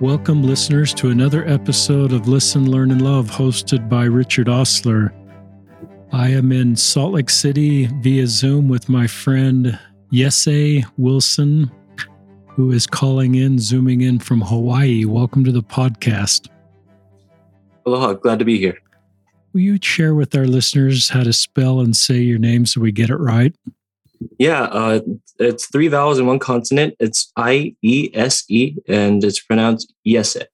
Welcome, listeners, to another episode of Listen, Learn, and Love, hosted by Richard Ostler. I am in Salt Lake City via Zoom with my friend Yese Wilson, who is calling in, zooming in from Hawaii. Welcome to the podcast. Aloha, glad to be here. Will you share with our listeners how to spell and say your name so we get it right? Yeah, uh, it's three vowels and one consonant. It's I E S E, and it's pronounced Yese.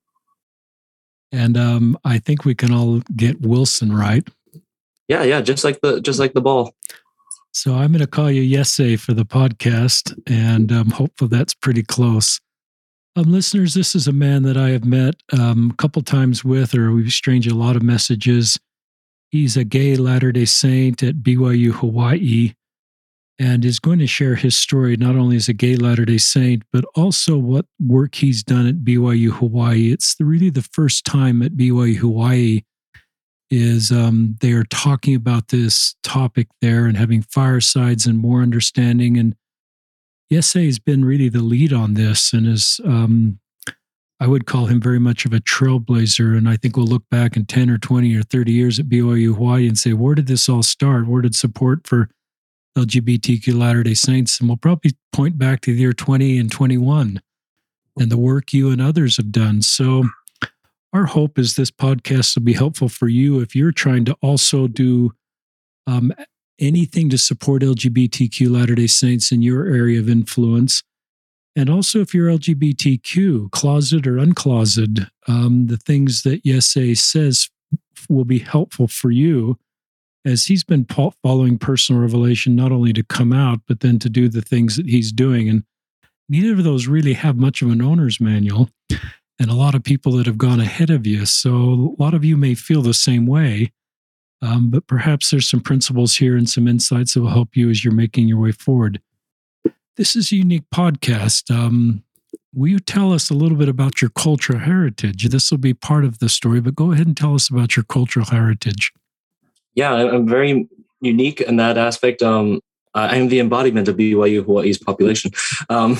And um, I think we can all get Wilson right. Yeah, yeah, just like the just like the ball. So I'm going to call you Yese for the podcast, and um, hopefully that's pretty close. Um, listeners, this is a man that I have met um, a couple times with, or we've exchanged a lot of messages. He's a gay Latter day Saint at BYU Hawaii and is going to share his story not only as a gay Latter day Saint, but also what work he's done at BYU Hawaii. It's really the first time at BYU Hawaii is um, they are talking about this topic there and having firesides and more understanding. And Yese has been really the lead on this and is, um, I would call him very much of a trailblazer. And I think we'll look back in 10 or 20 or 30 years at BYU Hawaii and say, where did this all start? Where did support for LGBTQ Latter day Saints. And we'll probably point back to the year 20 and 21 and the work you and others have done. So, our hope is this podcast will be helpful for you if you're trying to also do um, anything to support LGBTQ Latter day Saints in your area of influence. And also, if you're LGBTQ, closet or uncloseted, um, the things that Yese says will be helpful for you as he's been following personal revelation, not only to come out, but then to do the things that he's doing. And neither of those really have much of an owner's manual. And a lot of people that have gone ahead of you. So a lot of you may feel the same way. Um, but perhaps there's some principles here and some insights that will help you as you're making your way forward. This is a unique podcast. Um, will you tell us a little bit about your cultural heritage? This will be part of the story, but go ahead and tell us about your cultural heritage yeah, I'm very unique in that aspect. Um, I am the embodiment of BYU Hawaii's population. Um,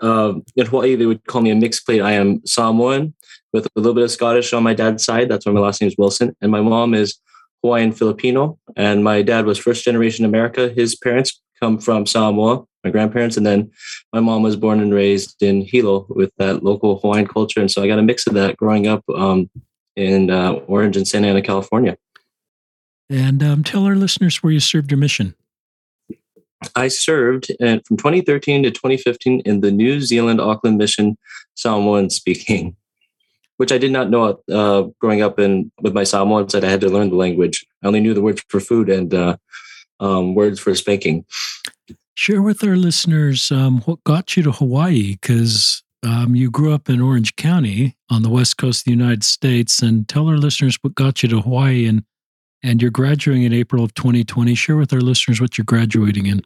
uh, in Hawaii, they would call me a mixed plate. I am Samoan with a little bit of Scottish on my dad's side. That's why my last name is Wilson. And my mom is Hawaiian Filipino. And my dad was first generation America. His parents come from Samoa, my grandparents. And then my mom was born and raised in Hilo with that local Hawaiian culture. And so I got a mix of that growing up um, in uh, Orange and Santa Ana, California. And um, tell our listeners where you served your mission. I served uh, from 2013 to 2015 in the New Zealand Auckland Mission Samoan speaking, which I did not know uh, growing up in with my Samoans that I had to learn the language. I only knew the words for food and uh, um, words for spanking. Share with our listeners um, what got you to Hawaii because um, you grew up in Orange County on the west coast of the United States, and tell our listeners what got you to Hawaii and and you're graduating in April of 2020. Share with our listeners what you're graduating in.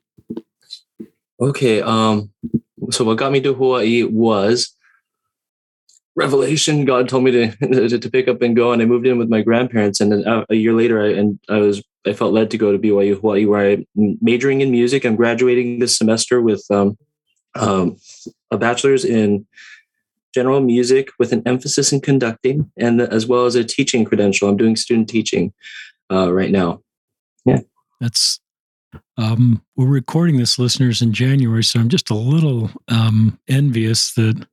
Okay. Um, so what got me to Hawaii was revelation. God told me to, to, to pick up and go, and I moved in with my grandparents. And then a year later, I and I was I felt led to go to BYU Hawaii, where I'm majoring in music. I'm graduating this semester with um, um, a bachelor's in general music with an emphasis in conducting, and as well as a teaching credential. I'm doing student teaching uh, right now. Yeah, that's. Um, we're recording this, listeners, in January, so I'm just a little um, envious that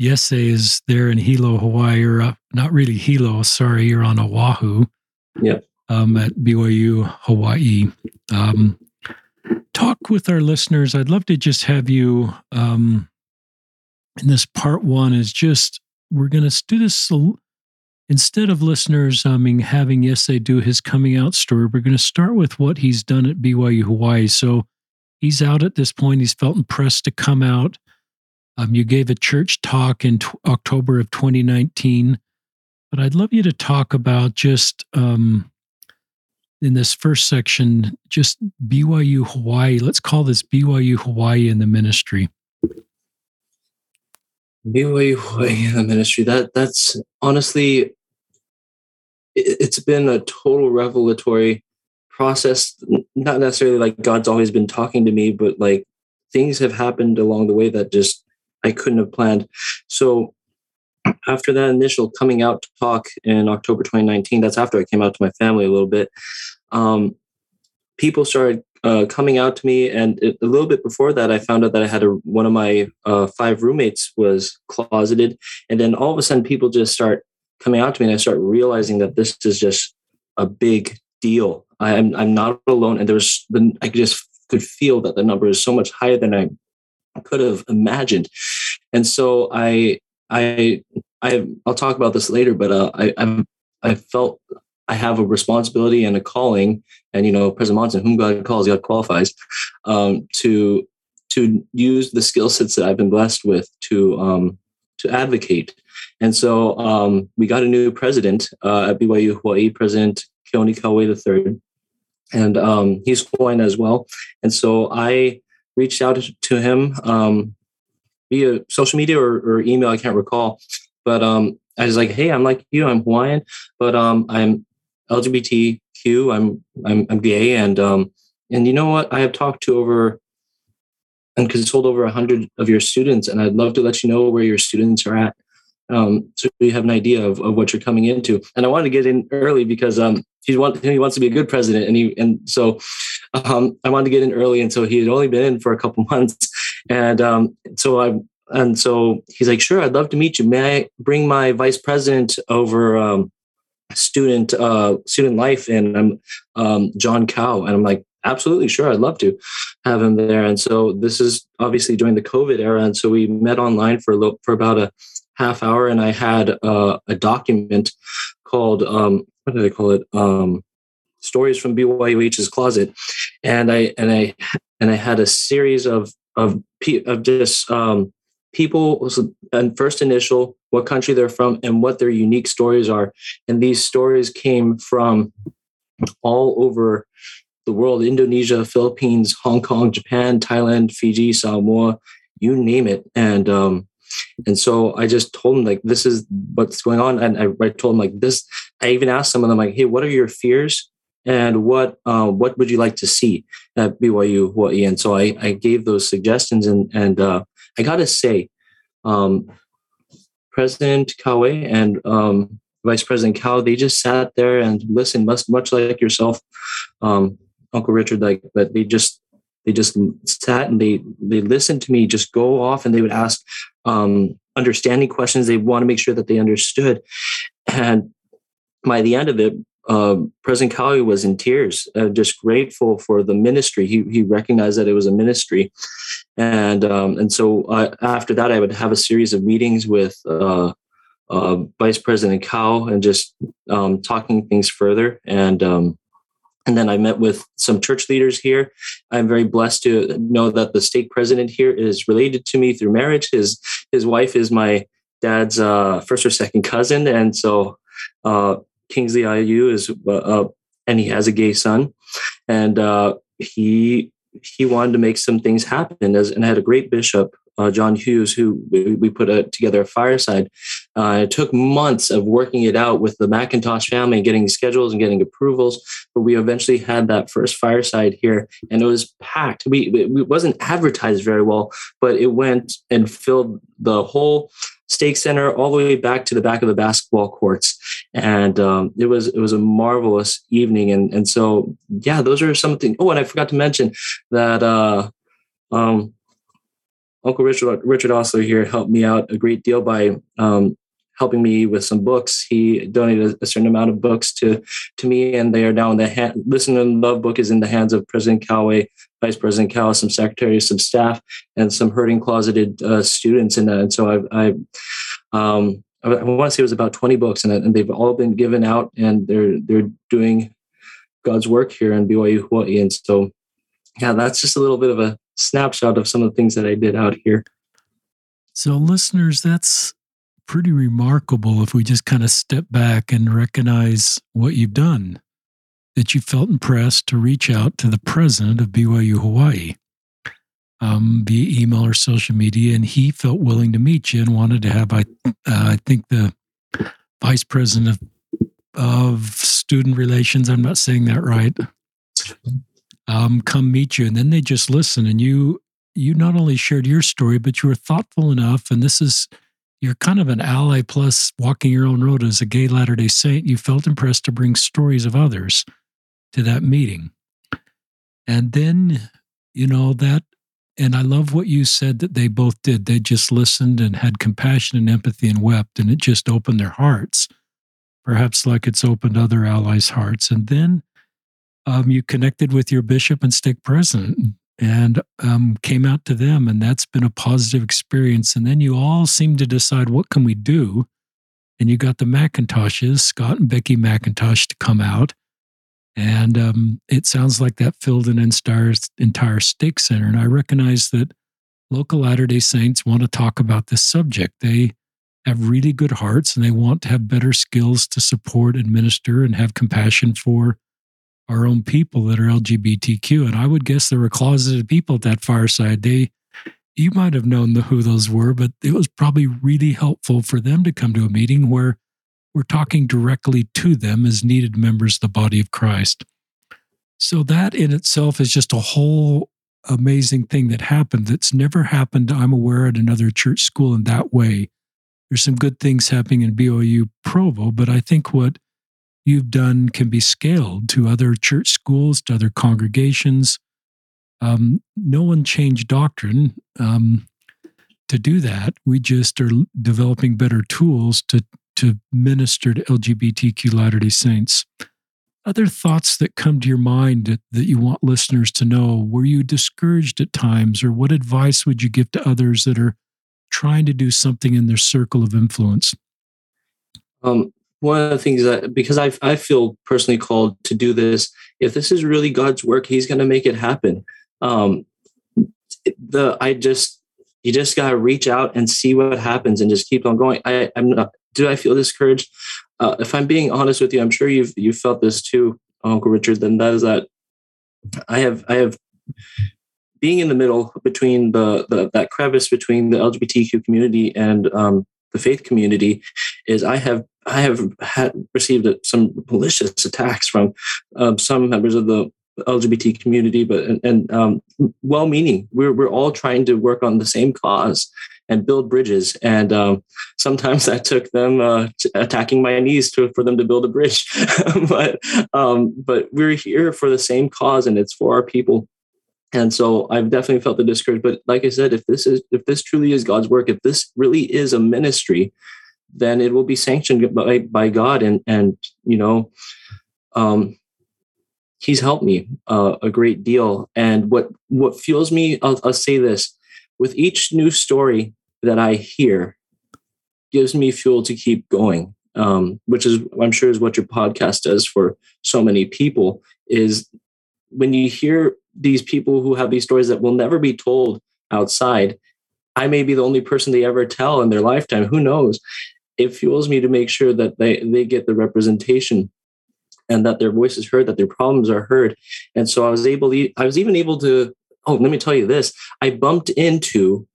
Yese is there in Hilo, Hawaii, or uh, not really Hilo. Sorry, you're on Oahu. Yeah. Um, at BYU Hawaii. Um, talk with our listeners. I'd love to just have you. Um, in this part one is just we're going to do this instead of listeners I mean, having Yese do his coming out story, we're going to start with what he's done at BYU Hawaii. So he's out at this point. He's felt impressed to come out. Um, you gave a church talk in t- October of 2019, but I'd love you to talk about just um, in this first section, just BYU Hawaii. Let's call this BYU Hawaii in the ministry. BYU Hawaii in the ministry. That that's honestly it's been a total revelatory process not necessarily like god's always been talking to me but like things have happened along the way that just i couldn't have planned so after that initial coming out talk in October 2019, that's after I came out to my family a little bit. Um, people started uh, coming out to me, and it, a little bit before that, I found out that I had a, one of my uh, five roommates was closeted, and then all of a sudden, people just start coming out to me, and I start realizing that this is just a big deal. I'm I'm not alone, and there's the I just could feel that the number is so much higher than I could have imagined, and so I I I I'll talk about this later, but uh, I i I felt I have a responsibility and a calling, and you know, President Monson, whom God calls, God qualifies, um, to to use the skill sets that I've been blessed with to um, to advocate. And so um, we got a new president uh, at BYU Hawaii, President Keoni Kauwe III, and um, he's Hawaiian as well. And so I reached out to him um, via social media or, or, email, I can't recall, but um, I was like, "Hey, I'm like you. I'm Hawaiian, but um, I'm LGBTQ. I'm I'm, I'm gay, and um, and you know what? I have talked to over and consoled over a hundred of your students, and I'd love to let you know where your students are at, um, so you have an idea of, of what you're coming into. And I wanted to get in early because um, he wants he wants to be a good president, and he and so um, I wanted to get in early, and so he had only been in for a couple months, and um, so I and so he's like, sure, I'd love to meet you. May I bring my vice president over? Um, student uh, student life, and I'm um, John Cow, and I'm like, absolutely sure, I'd love to have him there. And so this is obviously during the COVID era, and so we met online for a little, for about a half hour, and I had uh, a document called um, what do they call it? Um, Stories from BYUH's closet, and I and I and I had a series of of of just um, people and first initial what country they're from and what their unique stories are and these stories came from all over the world indonesia philippines hong kong japan thailand fiji samoa you name it. And um and so i just told them like this is what's going on. And i, I told them like this i even asked some of them like hey what are your fears? And what uh, what would you like to see at BYU Hawaii? And so I, I gave those suggestions, and and uh, I got to say, um, President Kauwe and um, Vice President Cow, they just sat there and listened, much much like yourself, um, Uncle Richard. Like, but they just they just sat and they they listened to me just go off, and they would ask um, understanding questions. They want to make sure that they understood, and by the end of it, uh, President Kauwe was in tears, uh, just grateful for the ministry. He he recognized that it was a ministry, and um, and so uh, after that, I would have a series of meetings with uh, uh, Vice President Cow and just um, talking things further. And um, and then I met with some church leaders here. I'm very blessed to know that the state president here is related to me through marriage. His his wife is my dad's uh, first or second cousin, and so Kingsley IU is, uh, uh, and he has a gay son, and uh, he he wanted to make some things happen. As and had a great bishop, uh, John Hughes, who we, we put a, together a fireside. Uh, it took months of working it out with the Mackintosh family, and getting schedules and getting approvals. But we eventually had that first fireside here, and it was packed. We it wasn't advertised very well, but it went and filled the whole stake center all the way back to the back of the basketball courts and um, it was it was a marvelous evening and and so yeah those are something oh and i forgot to mention that uh um uncle richard richard also here helped me out a great deal by um helping me with some books. He donated a certain amount of books to to me, and they are now in the hand. Listen and Love book is in the hands of President Kauwe Vice President Cal, some secretaries, some staff, and some hurting closeted uh, students in that. And so I've, I, um, I, I want to say it was about 20 books, and, and they've all been given out, and they're they're doing God's work here in BYU Hawaii. And so, yeah, that's just a little bit of a snapshot of some of the things that I did out here. So, listeners, that's pretty remarkable if we just kind of step back and recognize what you've done that you felt impressed to reach out to the president of BYU Hawaii um, via email or social media, and he felt willing to meet you and wanted to have, I, uh, I think, the vice president of, of student relations. I'm not saying that right. Um, come meet you, and then they just listen. And you, you not only shared your story, but you were thoughtful enough. And this is, you're kind of an ally plus walking your own road as a gay Latter day Saint. You felt impressed to bring stories of others to that meeting. And then, you know, that, and I love what you said that they both did. They just listened and had compassion and empathy and wept, and it just opened their hearts, perhaps like it's opened other allies' hearts. And then um, you connected with your bishop and stake president and um, came out to them and that's been a positive experience. And then you all seem to decide what can we do? And you got the mackintoshes scott and becky mackintosh to come out. And um, it sounds like that filled an entire, entire stake center. And i recognize that local latter day saints want to talk about this subject. They have really good hearts and they want to have better skills to support and minister and have compassion for our own people that are LGBTQ. And I would guess there were closeted people at that fireside. They, you might have known the, who those were, but it was probably really helpful for them to come to a meeting where we're talking directly to them as needed members of the body of Christ. So that in itself is just a whole amazing thing that happened that's never happened, I'm aware, at another church school in that way. There's some good things happening in BYU Provo, but I think what you've done can be scaled to other church schools, to other congregations. Um, no one changed doctrine um, to do that. We just are developing better tools to to minister to LGBTQ Latter Day Saints. Other thoughts that come to your mind that, that you want listeners to know? Were you discouraged at times, or what advice would you give to others that are trying to do something in their circle of influence? Um, one of the things that because I I feel personally called to do this. If this is really God's work, He's going to make it happen. Um, the I just you just got to reach out and see what happens and just keep on going. I I'm not. Do I feel discouraged? Uh, if I'm being honest with you, I'm sure you've you felt this too, Uncle Richard. Then that is that I have I have being in the middle between the, the that crevice between the LGBTQ community and um, the faith community is I have I have had received some malicious attacks from um, some members of the LGBT community, but and, and um, well-meaning. We're we're all trying to work on the same cause and build bridges. And um, sometimes that took them uh, attacking my knees to, for them to build a bridge. but um, but we're here for the same cause, and it's for our people. And so I've definitely felt the discouragement. But like I said, if this is if this truly is God's work, if this really is a ministry, then it will be sanctioned by, by God. And and you know, um, He's helped me uh, a great deal. And what what fuels me, I'll, I'll say this: with each new story that I hear, gives me fuel to keep going. Um, which is I'm sure is what your podcast does for so many people. Is when you hear these people who have these stories that will never be told outside, I may be the only person they ever tell in their lifetime. Who knows? It fuels me to make sure that they, they get the representation and that their voice is heard, that their problems are heard. And so I was able to, I was even able to, oh, let me tell you this. I bumped into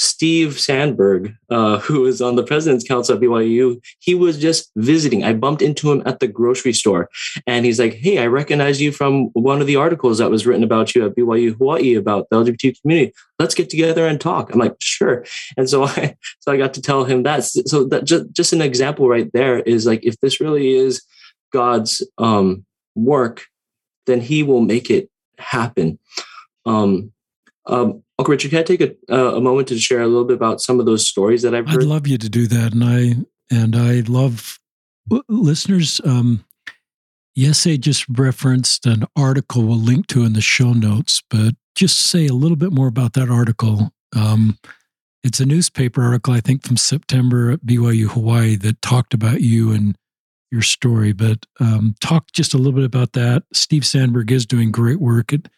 Steve Sandberg, uh, who is on the president's council at BYU, he was just visiting. I bumped into him at the grocery store and he's like, Hey, I recognize you from one of the articles that was written about you at BYU Hawaii about the LGBT community. Let's get together and talk. I'm like, sure. And so I, so I got to tell him that. So that just, just an example right there is like, if this really is God's um, work, then he will make it happen. Um, um, Uncle Richard, can I take a, uh, a moment to share a little bit about some of those stories that I've heard? I'd love you to do that, and I and I love listeners. Um, yes, they just referenced an article we'll link to in the show notes, but just say a little bit more about that article. Um, it's a newspaper article, I think, from September at BYU Hawaii that talked about you and your story. But um, talk just a little bit about that. Steve Sandberg is doing great work at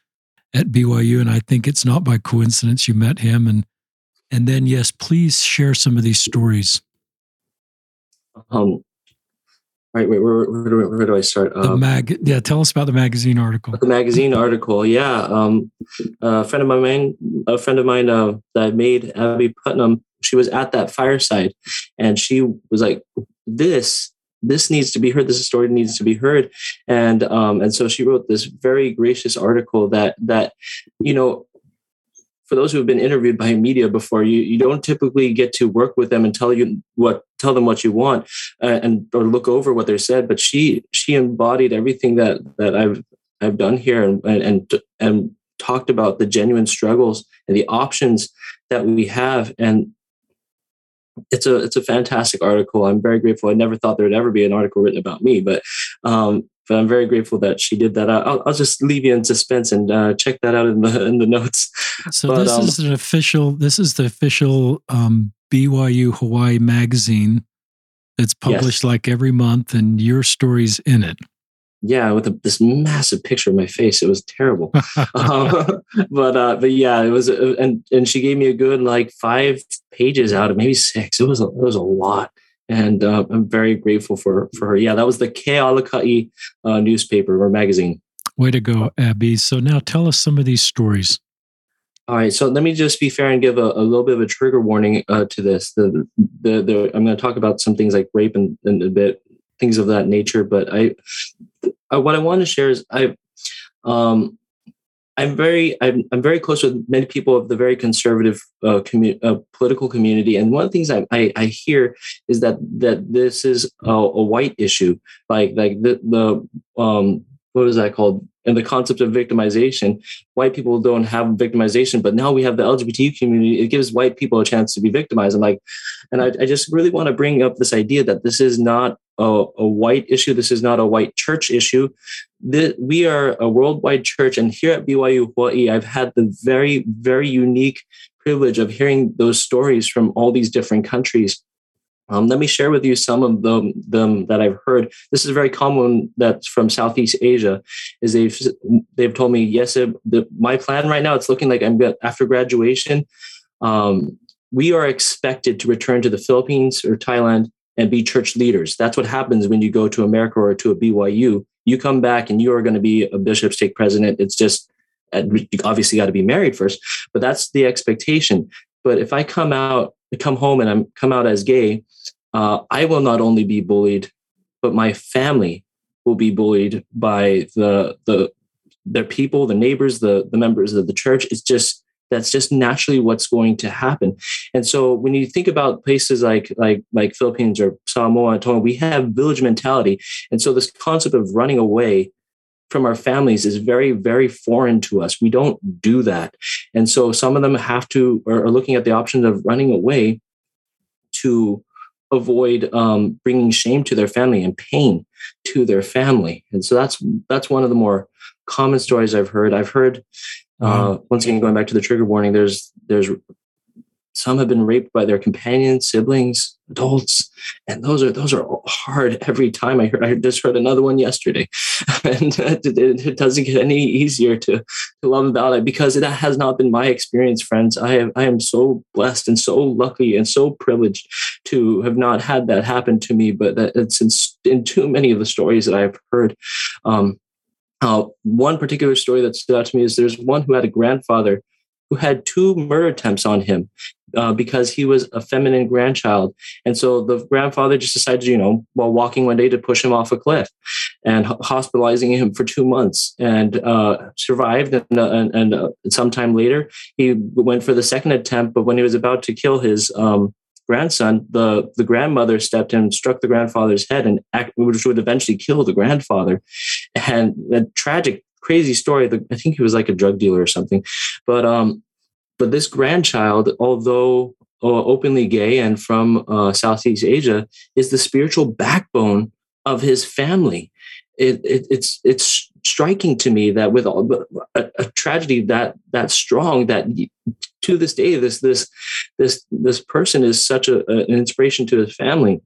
at BYU, and I think it's not by coincidence you met him. And and then yes, please share some of these stories. Um, right, wait, where, where, do, where do I start? The um, mag, yeah, tell us about the magazine article. The magazine article, yeah. Um, a friend of mine, a friend of mine uh, that I made, Abby Putnam, she was at that fireside, and she was like, "This this needs to be heard. This story needs to be heard. And um, and so she wrote this very gracious article that that you know for those who have been interviewed by media before, you, you don't typically get to work with them and tell you what tell them what you want uh, and or look over what they're said. But she she embodied everything that that I've I've done here and and and talked about the genuine struggles and the options that we have and it's a it's a fantastic article. I'm very grateful. I never thought there would ever be an article written about me, but um, but I'm very grateful that she did that. I'll, I'll just leave you in suspense and uh, check that out in the in the notes. So but, this um, is an official. This is the official um, BYU Hawaii magazine. It's published yes. like every month, and your story's in it yeah, with a, this massive picture of my face. It was terrible. um, but uh, but yeah, it was, uh, and and she gave me a good like five pages out of maybe six. It was a, it was a lot, and uh, I'm very grateful for for her. Yeah, that was the Ke Alaka'i uh, newspaper or magazine. Way to go, Abby. So now tell us some of these stories. All right, so let me just be fair and give a, a little bit of a trigger warning uh, to this. The, the, the, I'm going to talk about some things like rape and, and a bit things of that nature. But I, uh, what I want to share is I, um, I'm very I'm, I'm very close with many people of the very conservative uh, commu- uh, political community, and one of the things I, I, I hear is that that this is a, a white issue, like like the the um, what is that called? And the concept of victimization, white people don't have victimization, but now we have the LGBT community. It gives white people a chance to be victimized. And like, and I, I just really want to bring up this idea that this is not a, a white issue. This is not a white church issue. The, we are a worldwide church, and here at BYU Hawaii, I've had the very, very unique privilege of hearing those stories from all these different countries um, let me share with you some of them, them that I've heard. This is a very common that's from Southeast Asia. Is they've they've told me yes, the, my plan right now it's looking like I'm after graduation. Um, we are expected to return to the Philippines or Thailand and be church leaders. That's what happens when you go to America or to a BYU. You come back and you are going to be a bishop stake president. It's just you obviously got to be married first, but that's the expectation. But if I come out, come home and I'm come out as gay, uh, I will not only be bullied, but my family will be bullied by the the their people, the neighbors, the the members of the church. It's just that's just naturally what's going to happen. And so when you think about places like like like Philippines or Samoa and Tonga, we have village mentality. And so this concept of running away from our families is very very foreign to us. We don't do that. And so some of them have to or are looking at the option of running away to avoid um, bringing shame to their family and pain to their family. And so that's that's one of the more common stories i've heard. I've heard uh, once again going back to the trigger warning there's there's some have been raped by their companions, siblings, adults, and those are those are hard every time. I heard I just heard another one yesterday, and it, doesn't get any easier to to love about it because it has not been my experience, friends. I have I am so blessed and so lucky and so privileged to have not had that happen to me, but that it's in, in too many of the stories that I've heard. Um, uh, one particular story that stood out to me is there's one who had a grandfather who had two murder attempts on him uh, because he was a feminine grandchild. And so the grandfather just decided, you know, while walking one day to push him off a cliff and hospitalizing him for two months and uh, survived. And, uh, and, and uh, sometime later, he went for the second attempt. But when he was about to kill his um, grandson, the, the grandmother stepped in struck the grandfather's head, and act, which would eventually kill the grandfather. And a tragic, crazy story. I think he was like a drug dealer or something. But um, but this grandchild, although uh, openly gay and from uh, Southeast Asia, is the spiritual backbone of his family. It, it, it's it's striking to me that with all, a, a, tragedy that that strong, that to this day, this this this this person is such a, an inspiration to his family,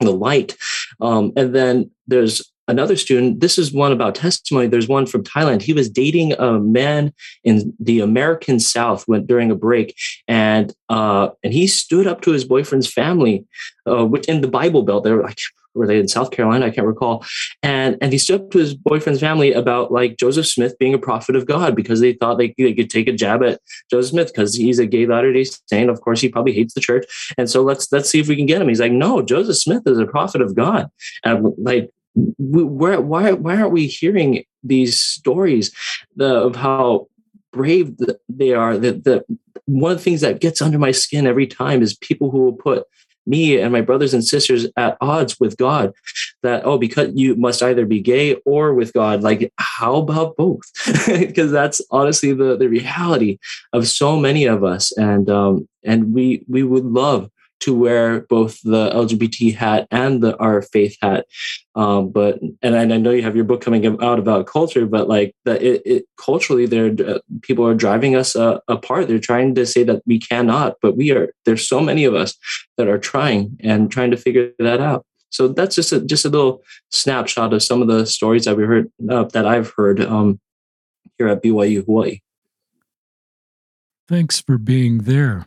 the light. Um, and then there's another student this is one about testimony there's one from thailand he was dating a man in the american south during a break and uh and he stood up to his boyfriend's family uh which in the bible belt they were like were they in South Carolina? I can't recall. And and he stood up to his boyfriend's family about like Joseph Smith being a prophet of God because they thought they, they could take a jab at Joseph Smith because he's a gay Latter Day Saint. Of course, he probably hates the church, and so let's let's see if we can get him. He's like, no, Joseph Smith is a prophet of God. And like where, why why aren't we hearing these stories of how brave they are. That the one of the things that gets under my skin every time is people who will put me and my brothers and sisters at odds with God. That, oh, because you must either be gay or with God. Like, how about both? because that's honestly the, the reality of so many of us. And um, and we we would love to wear both the LGBT hat and the our faith hat. Um, but and I know you have your book coming out about culture, but like that, it, it, culturally, there uh, people are driving us uh, apart. They're trying to say that we cannot, but we are. There's so many of us that are trying and trying to figure that out. So that's just a just a little snapshot of some of the stories that we heard uh, that I've heard um, here at BYU Hawaii. Thanks for being there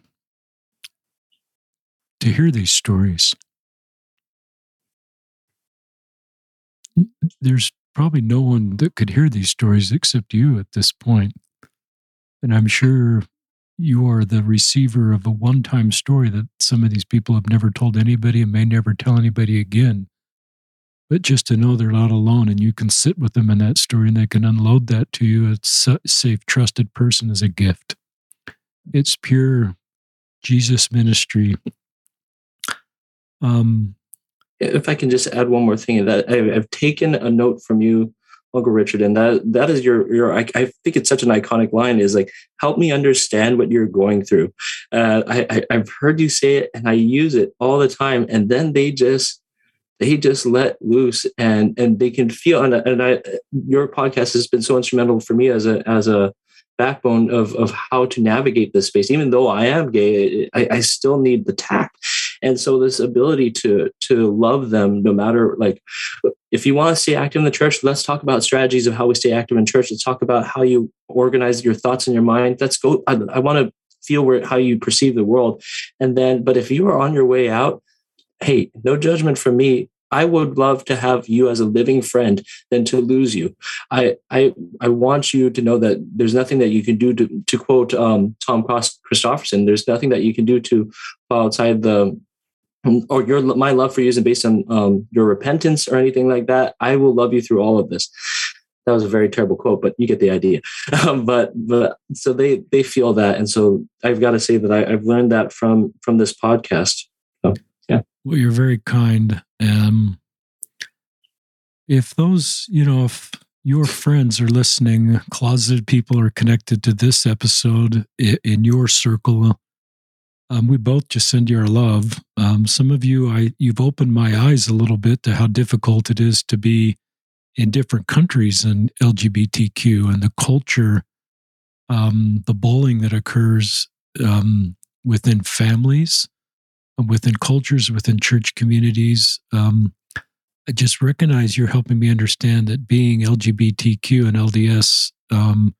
to hear these stories. There's probably no one that could hear these stories except you at this point. And I'm sure you are the receiver of a one time story that some of these people have never told anybody and may never tell anybody again. But just to know they're not alone and you can sit with them in that story and they can unload that to you, a safe, trusted person is a gift. It's pure Jesus ministry um, if I can just add one more thing, that I've taken a note from you, Uncle Richard, and that that is your your. I, I think it's such an iconic line. Is like, help me understand what you're going through. Uh, I, I have heard you say it, and I use it all the time. And then they just they just let loose, and and they can feel. And, and I, your podcast has been so instrumental for me as a as a backbone of of how to navigate this space. Even though I am gay, I, I still need the tact and so this ability to to love them no matter like if you want to stay active in the church let's talk about strategies of how we stay active in church let's talk about how you organize your thoughts in your mind let's go i, I want to feel where how you perceive the world and then but if you are on your way out hey no judgment from me I would love to have you as a living friend than to lose you. I I I want you to know that there's nothing that you can do to to quote um, Tom Christofferson. There's nothing that you can do to fall outside the or your my love for you isn't based on um, your repentance or anything like that. I will love you through all of this. That was a very terrible quote, but you get the idea. Um, but but so they they feel that, and so I've got to say that I, have learned that from from this podcast. So, yeah. Well, you're very kind. Um, if those, you know, if your friends are listening, closeted people are connected to this episode in your circle um, we both just send you our love. Um, some of you, I you've opened my eyes a little bit to how difficult it is to be in different countries and LGBTQ and the culture, um, the bullying that occurs um, within families, within cultures, within church communities. Um, I just recognize you're helping me understand that being LGBTQ and LDS um,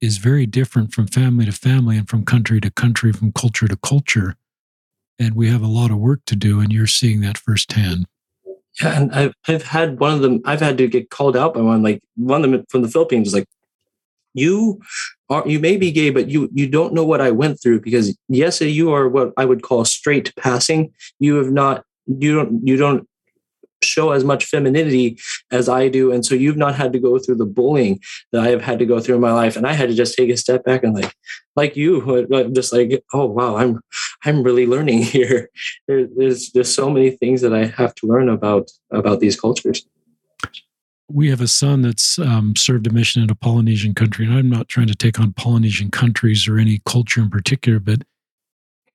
is very different from family to family and from country to country, from culture to culture. And we have a lot of work to do, and you're seeing that firsthand. Yeah, and I've I've had one of them. I've had to get called out by one, like one of them from the Philippines. Is like, you are you may be gay, but you you don't know what I went through because yes, you are what I would call straight passing. You have not you don't you don't show as much femininity as I do. And so you've not had to go through the bullying that I have had to go through in my life. And I had to just take a step back and like, like you, just like, oh wow, I'm I'm really learning here. There, there's there's so many things that I have to learn about about these cultures. We have a son that's um, served a mission in a Polynesian country, and I'm not trying to take on Polynesian countries or any culture in particular, but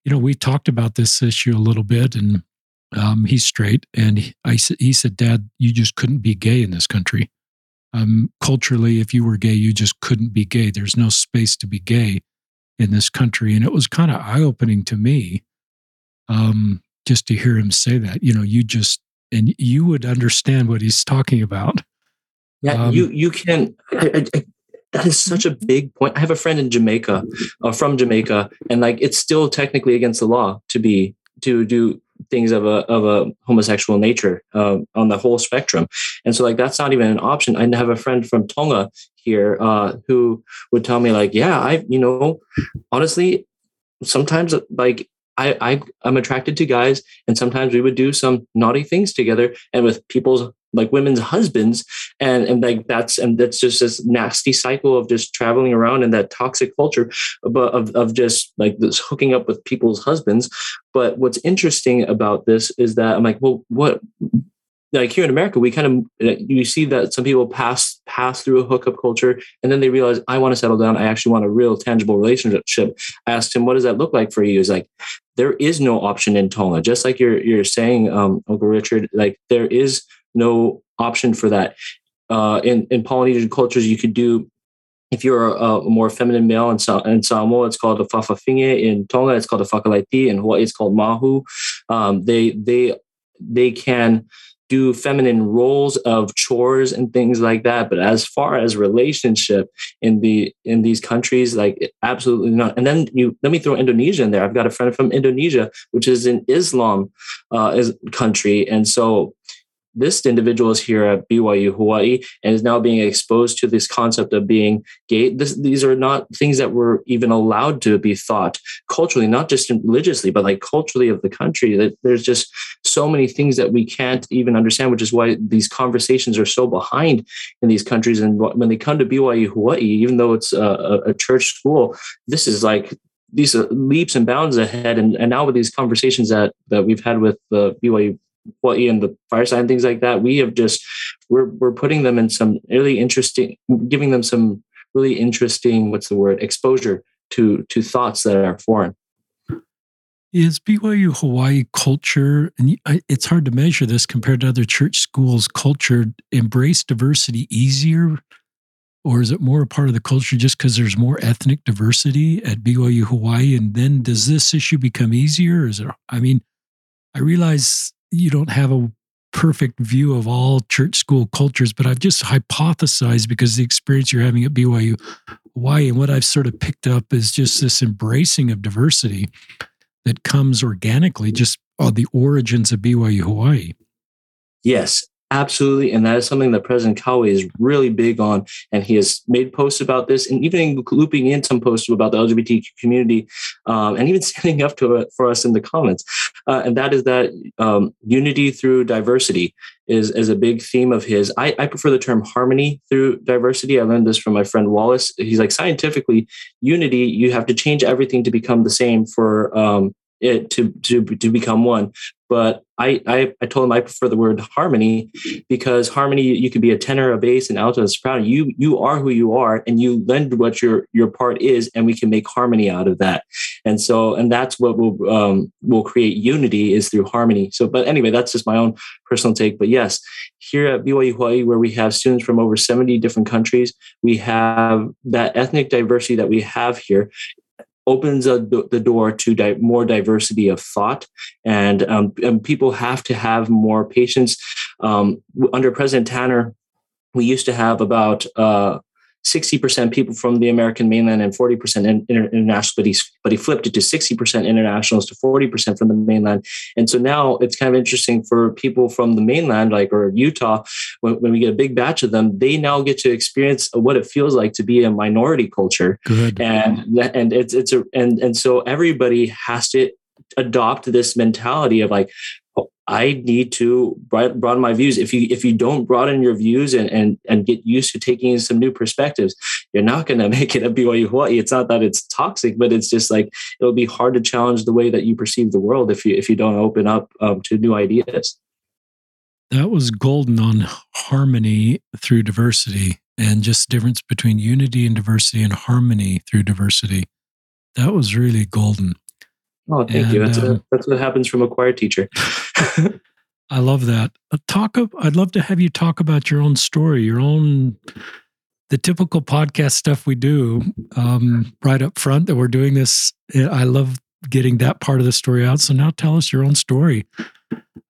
you know, we talked about this issue a little bit, and um, he's straight, and he, I, he said, "Dad, you just couldn't be gay in this country. Um, culturally, if you were gay, you just couldn't be gay. There's no space to be gay in this country." And it was kind of eye opening to me, um, just to hear him say that. You know, you just and you would understand what he's talking about. Yeah, um, you you can. I, I, that is such a big point. I have a friend in Jamaica, uh, from Jamaica, and like it's still technically against the law to be to do things of a of a homosexual nature uh, on the whole spectrum, and so like that's not even an option. I have a friend from Tonga here uh, who would tell me like, yeah, I you know, honestly, sometimes like I, I I'm attracted to guys, and sometimes we would do some naughty things together, and with people's like women's husbands and and like that's and that's just this nasty cycle of just traveling around in that toxic culture but of, of just like this hooking up with people's husbands. But what's interesting about this is that i'm like well what like here in America, we kind of you see that some people pass pass through a hookup culture, and then they realize I want to settle down. I actually want a real tangible relationship. I asked him, "What does that look like for you?" He's like, "There is no option in Tonga, just like you're you're saying, um, Uncle Richard. Like there is no option for that. Uh, in in Polynesian cultures, you could do if you're a, more feminine male in, Sa- in Samoa, it's called a fa'afafine. In Tonga, it's called a fakaleiti. In Hawaii, it's called mahu. Um, they they they can do feminine roles of chores and things like that. But as far as relationship in the in these countries like absolutely not. And then you let me throw indonesia in there. I've got a friend from indonesia which is an islam uh, is country. And so this individual is here at BYU Hawaii and is now being exposed to this concept of being gay. This, these are not things that were even allowed to be thought culturally, not just religiously, but like culturally of the country. That there's just so many things that we can't even understand, which is why these conversations are so behind in these countries. And when they come to BYU Hawaii, even though it's a, a church school, this is like these leaps and bounds ahead. And, and now with these conversations that that we've had with the BYU Hawaii and the fireside and things like that, we have just we're we're putting them in some really interesting, giving them some really interesting what's the word exposure to to thoughts that are foreign. Is BYU Hawaii culture, and it's hard to measure this compared to other church schools, culture embrace diversity easier? Or is it more a part of the culture just because there's more ethnic diversity at BYU Hawaii? And then does this issue become easier? Is it, I mean, I realize you don't have a perfect view of all church school cultures, but I've just hypothesized because the experience you're having at BYU Hawaii and what I've sort of picked up is just this embracing of diversity that comes organically just on the origins of BYU Hawaii. Yes, Absolutely. And that is something that President Kauwe is really big on. And he has made posts about this and even looping in some posts about the LGBT community um, and even standing up to it for us in the comments. Uh, and that is that um, unity through diversity is, is a big theme of his. I, I prefer the term harmony through diversity. I learned this from my friend Wallace. He's like, scientifically, unity, you have to change everything to become the same for um, it to, to, to become one. But I, I, I told him I prefer the word harmony because harmony you could be a tenor, a bass, an alto, a soprano. You you are who you are, and you lend what your your part is, and we can make harmony out of that. And so, and that's what will um, will create unity is through harmony. So, but anyway, that's just my own personal take. But yes, here at BYU Hawaii, where we have students from over 70 different countries, we have that ethnic diversity that we have here opens a, the door to di- more diversity of thought, and, um, and people have to have more patience. Um, under President Tanner, we used to have about uh, 60% people from the American mainland and 40% international, but he, but he flipped it to 60% internationals to 40% from the mainland. And so now it's kind of interesting for people from the mainland, like or Utah, when, when we get a big batch of them, they now get to experience what it feels like to be a minority culture. Good. And and it's it's a and and so everybody has to adopt this mentality of like I need to broaden my views. If you if you don't broaden your views and and, and get used to taking in some new perspectives, you're not going to make it a BYU Hawaii. It's not that it's toxic, but it's just like it'll be hard to challenge the way that you perceive the world if you if you don't open up um, to new ideas. That was golden on harmony through diversity and just difference between unity and diversity and harmony through diversity. That was really golden. Oh, thank and, you. That's, um, a, that's what happens from a choir teacher. I love that. Uh, talk. Of, I'd love to have you talk about your own story, your own, the typical podcast stuff we do um, right up front. That we're doing this. I love getting that part of the story out. So now tell us your own story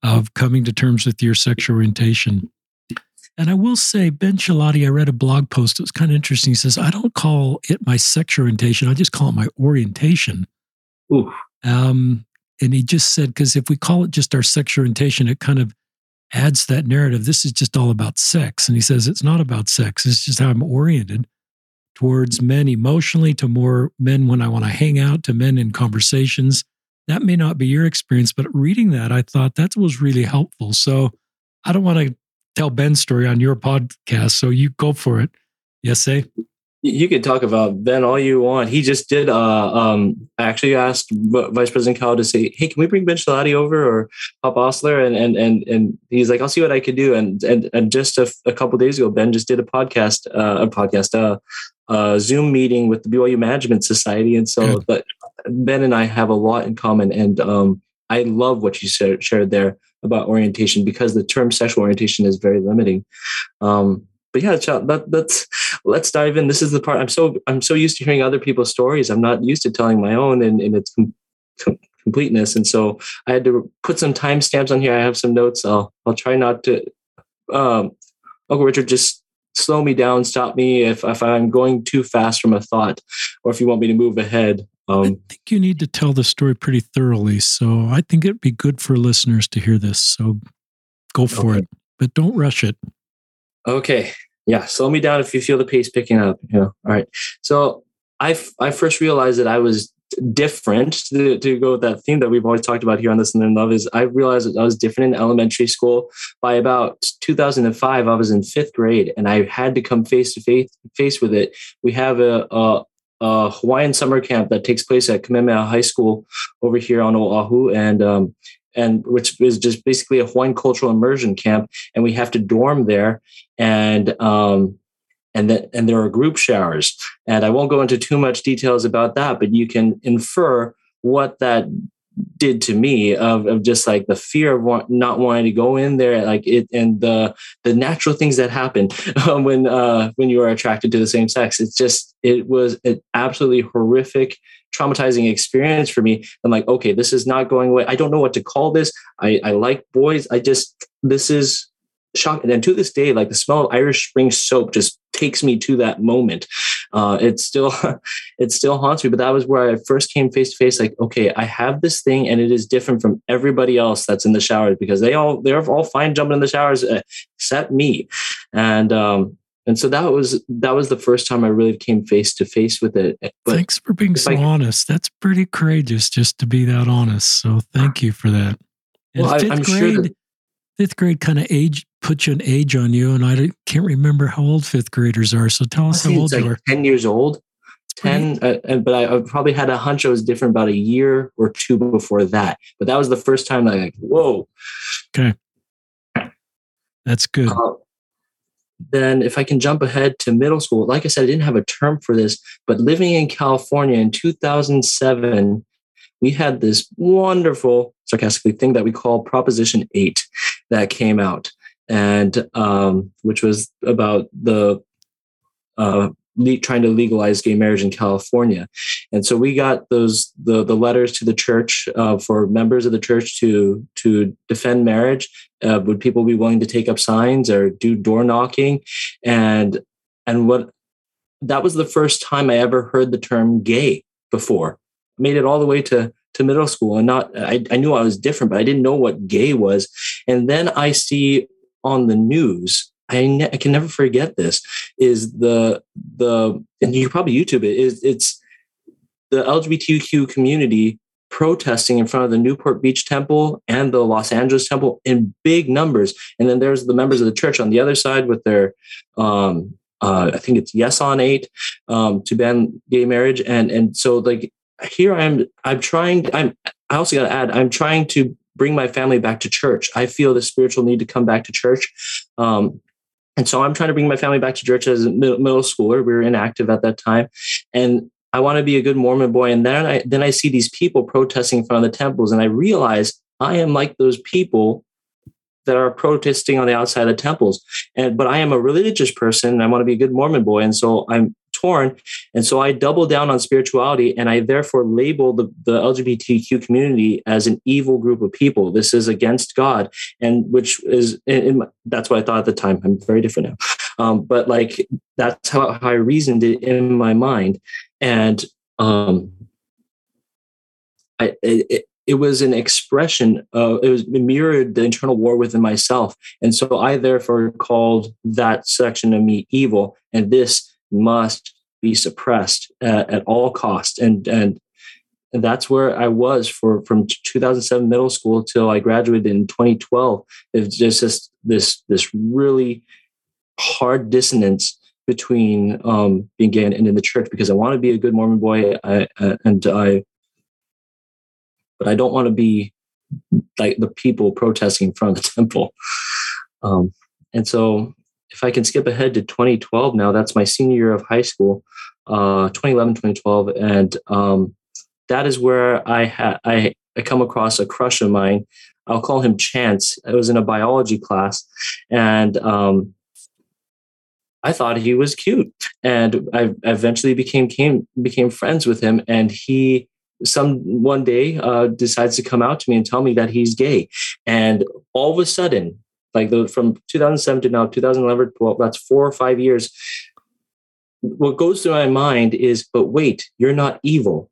of coming to terms with your sexual orientation. And I will say, Ben Schilaty, I read a blog post. It was kind of interesting. He says, I don't call it my sexual orientation. I just call it my orientation. Ooh. Um, and he just said, because if we call it just our sexual orientation, it kind of adds that narrative. This is just all about sex. And he says, it's not about sex. It's just how I'm oriented towards men emotionally, to more men when I want to hang out, to men in conversations. That may not be your experience, but reading that, I thought that was really helpful. So I don't want to tell Ben's story on your podcast. So you go for it. Yes, say you could talk about Ben all you want. He just did. Uh, um, I actually asked Vice President Kyle to say, "Hey, can we bring Ben Schilaty over or Pop Ostler?" And and and and he's like, "I'll see what I could do." And and and just a, a couple days ago, Ben just did a podcast, uh, a podcast, uh, a Zoom meeting with the BYU Management Society, and so but Ben and I have a lot in common, and um, I love what you shared there about orientation because the term sexual orientation is very limiting. Um, but yeah, that, that's let's dive in. This is the part I'm so I'm so used to hearing other people's stories. I'm not used to telling my own in, in its com- com- completeness, and so I had to put some timestamps on here. I have some notes. I'll I'll try not to. Um, Uncle Richard, just slow me down, stop me if if I'm going too fast from a thought, or if you want me to move ahead. Um, I think you need to tell the story pretty thoroughly. So I think it'd be good for listeners to hear this. So go for okay. it, but don't rush it. Okay. Yeah. Slow me down if you feel the pace picking up. Know. All right. So I, I first realized that I was different to, to go with that theme that we've always talked about here on this and then love is I realized that I was different in elementary school. By about 2005, I was in fifth grade and I had to come face to face face with it. We have a, a, a Hawaiian summer camp that takes place at Kamehameha High School over here on Oahu, and um, and which is just basically a Hawaiian cultural immersion camp, and we have to dorm there, and um, and that and there are group showers, and I won't go into too much details about that, but you can infer what that did to me of, of just like the fear of want, not wanting to go in there like it and the the natural things that happen when uh when you are attracted to the same sex it's just it was an absolutely horrific traumatizing experience for me. I'm like, okay, this is not going away. I don't know what to call this. I, I like boys. I just, this is shocking. And to this day, like the smell of Irish Spring soap just takes me to that moment. Uh, it still, it still haunts me. But that was where I first came face to face. Like, okay, I have this thing, and it is different from everybody else that's in the showers because they all they're all fine jumping in the showers uh, except me. And um, and so that was that was the first time I really came face to face with it. But Thanks for being so I, honest. That's pretty courageous just to be that honest. So thank you for that. And well, fifth I, grade, sure that, fifth grade kind of age put you an age on you, and I can't remember how old fifth graders are. So tell us how old like you are. Ten years old. 10 uh, but I, I, probably had a hunch I was different about a year or two before that but that was the first time I like whoa okay that's good uh, then if I can jump ahead to middle school, like I said, I didn't have a term for this, but living in California in 2007, we had this wonderful, sarcastically, thing that we call Proposition 8 that came out, and um, which was about the uh, le- trying to legalize gay marriage in California. And so we got those the the letters to the church uh, for members of the church to to defend marriage. Uh, would people be willing to take up signs or do door knocking? And and what that was the first time I ever heard the term gay before. Made it all the way to to middle school and not I, I knew I was different, but I didn't know what gay was. And then I see on the news I, ne- I can never forget this is the the and you probably YouTube it is it's the LGBTQ community protesting in front of the Newport Beach Temple and the Los Angeles Temple in big numbers, and then there's the members of the church on the other side with their um, uh, I think it's yes on eight um, to ban gay marriage, and and so like here I'm I'm trying I'm I also got to add I'm trying to bring my family back to church. I feel the spiritual need to come back to church. Um, and so I'm trying to bring my family back to church as a middle schooler. We were inactive at that time. And I want to be a good Mormon boy. And then I then I see these people protesting in front of the temples, and I realize I am like those people that are protesting on the outside of the temples. And but I am a religious person I want to be a good Mormon boy. And so I'm torn. And so I double down on spirituality and I therefore label the, the LGBTQ community as an evil group of people. This is against God. And which is, in, in, that's what I thought at the time. I'm very different now. Um, but like, that's how, how I reasoned it in my mind. And um, I, it, it was an expression of it was it mirrored the internal war within myself and so i therefore called that section of me evil and this must be suppressed at, at all costs and and and that's where I was for from 2007 middle school till I graduated in 2012. It's just this this this really hard dissonance between um, being gay and, in the church because I want to be a good Mormon boy, I, uh, and I, but I don't want to be like the people protesting in front of the temple. Um, and so, if I can skip ahead to 2012 now, that's my senior year of high school, uh, 2011, 2012, and um, that is where I had I, I come across a crush of mine. I'll call him Chance. I was in a biology class, and um, I thought he was cute, and I eventually became came, became friends with him. And he some one day uh, decides to come out to me and tell me that he's gay, and all of a sudden, like the, from 2007 to now 2011, well, that's four or five years. What goes through my mind is, but wait, you're not evil.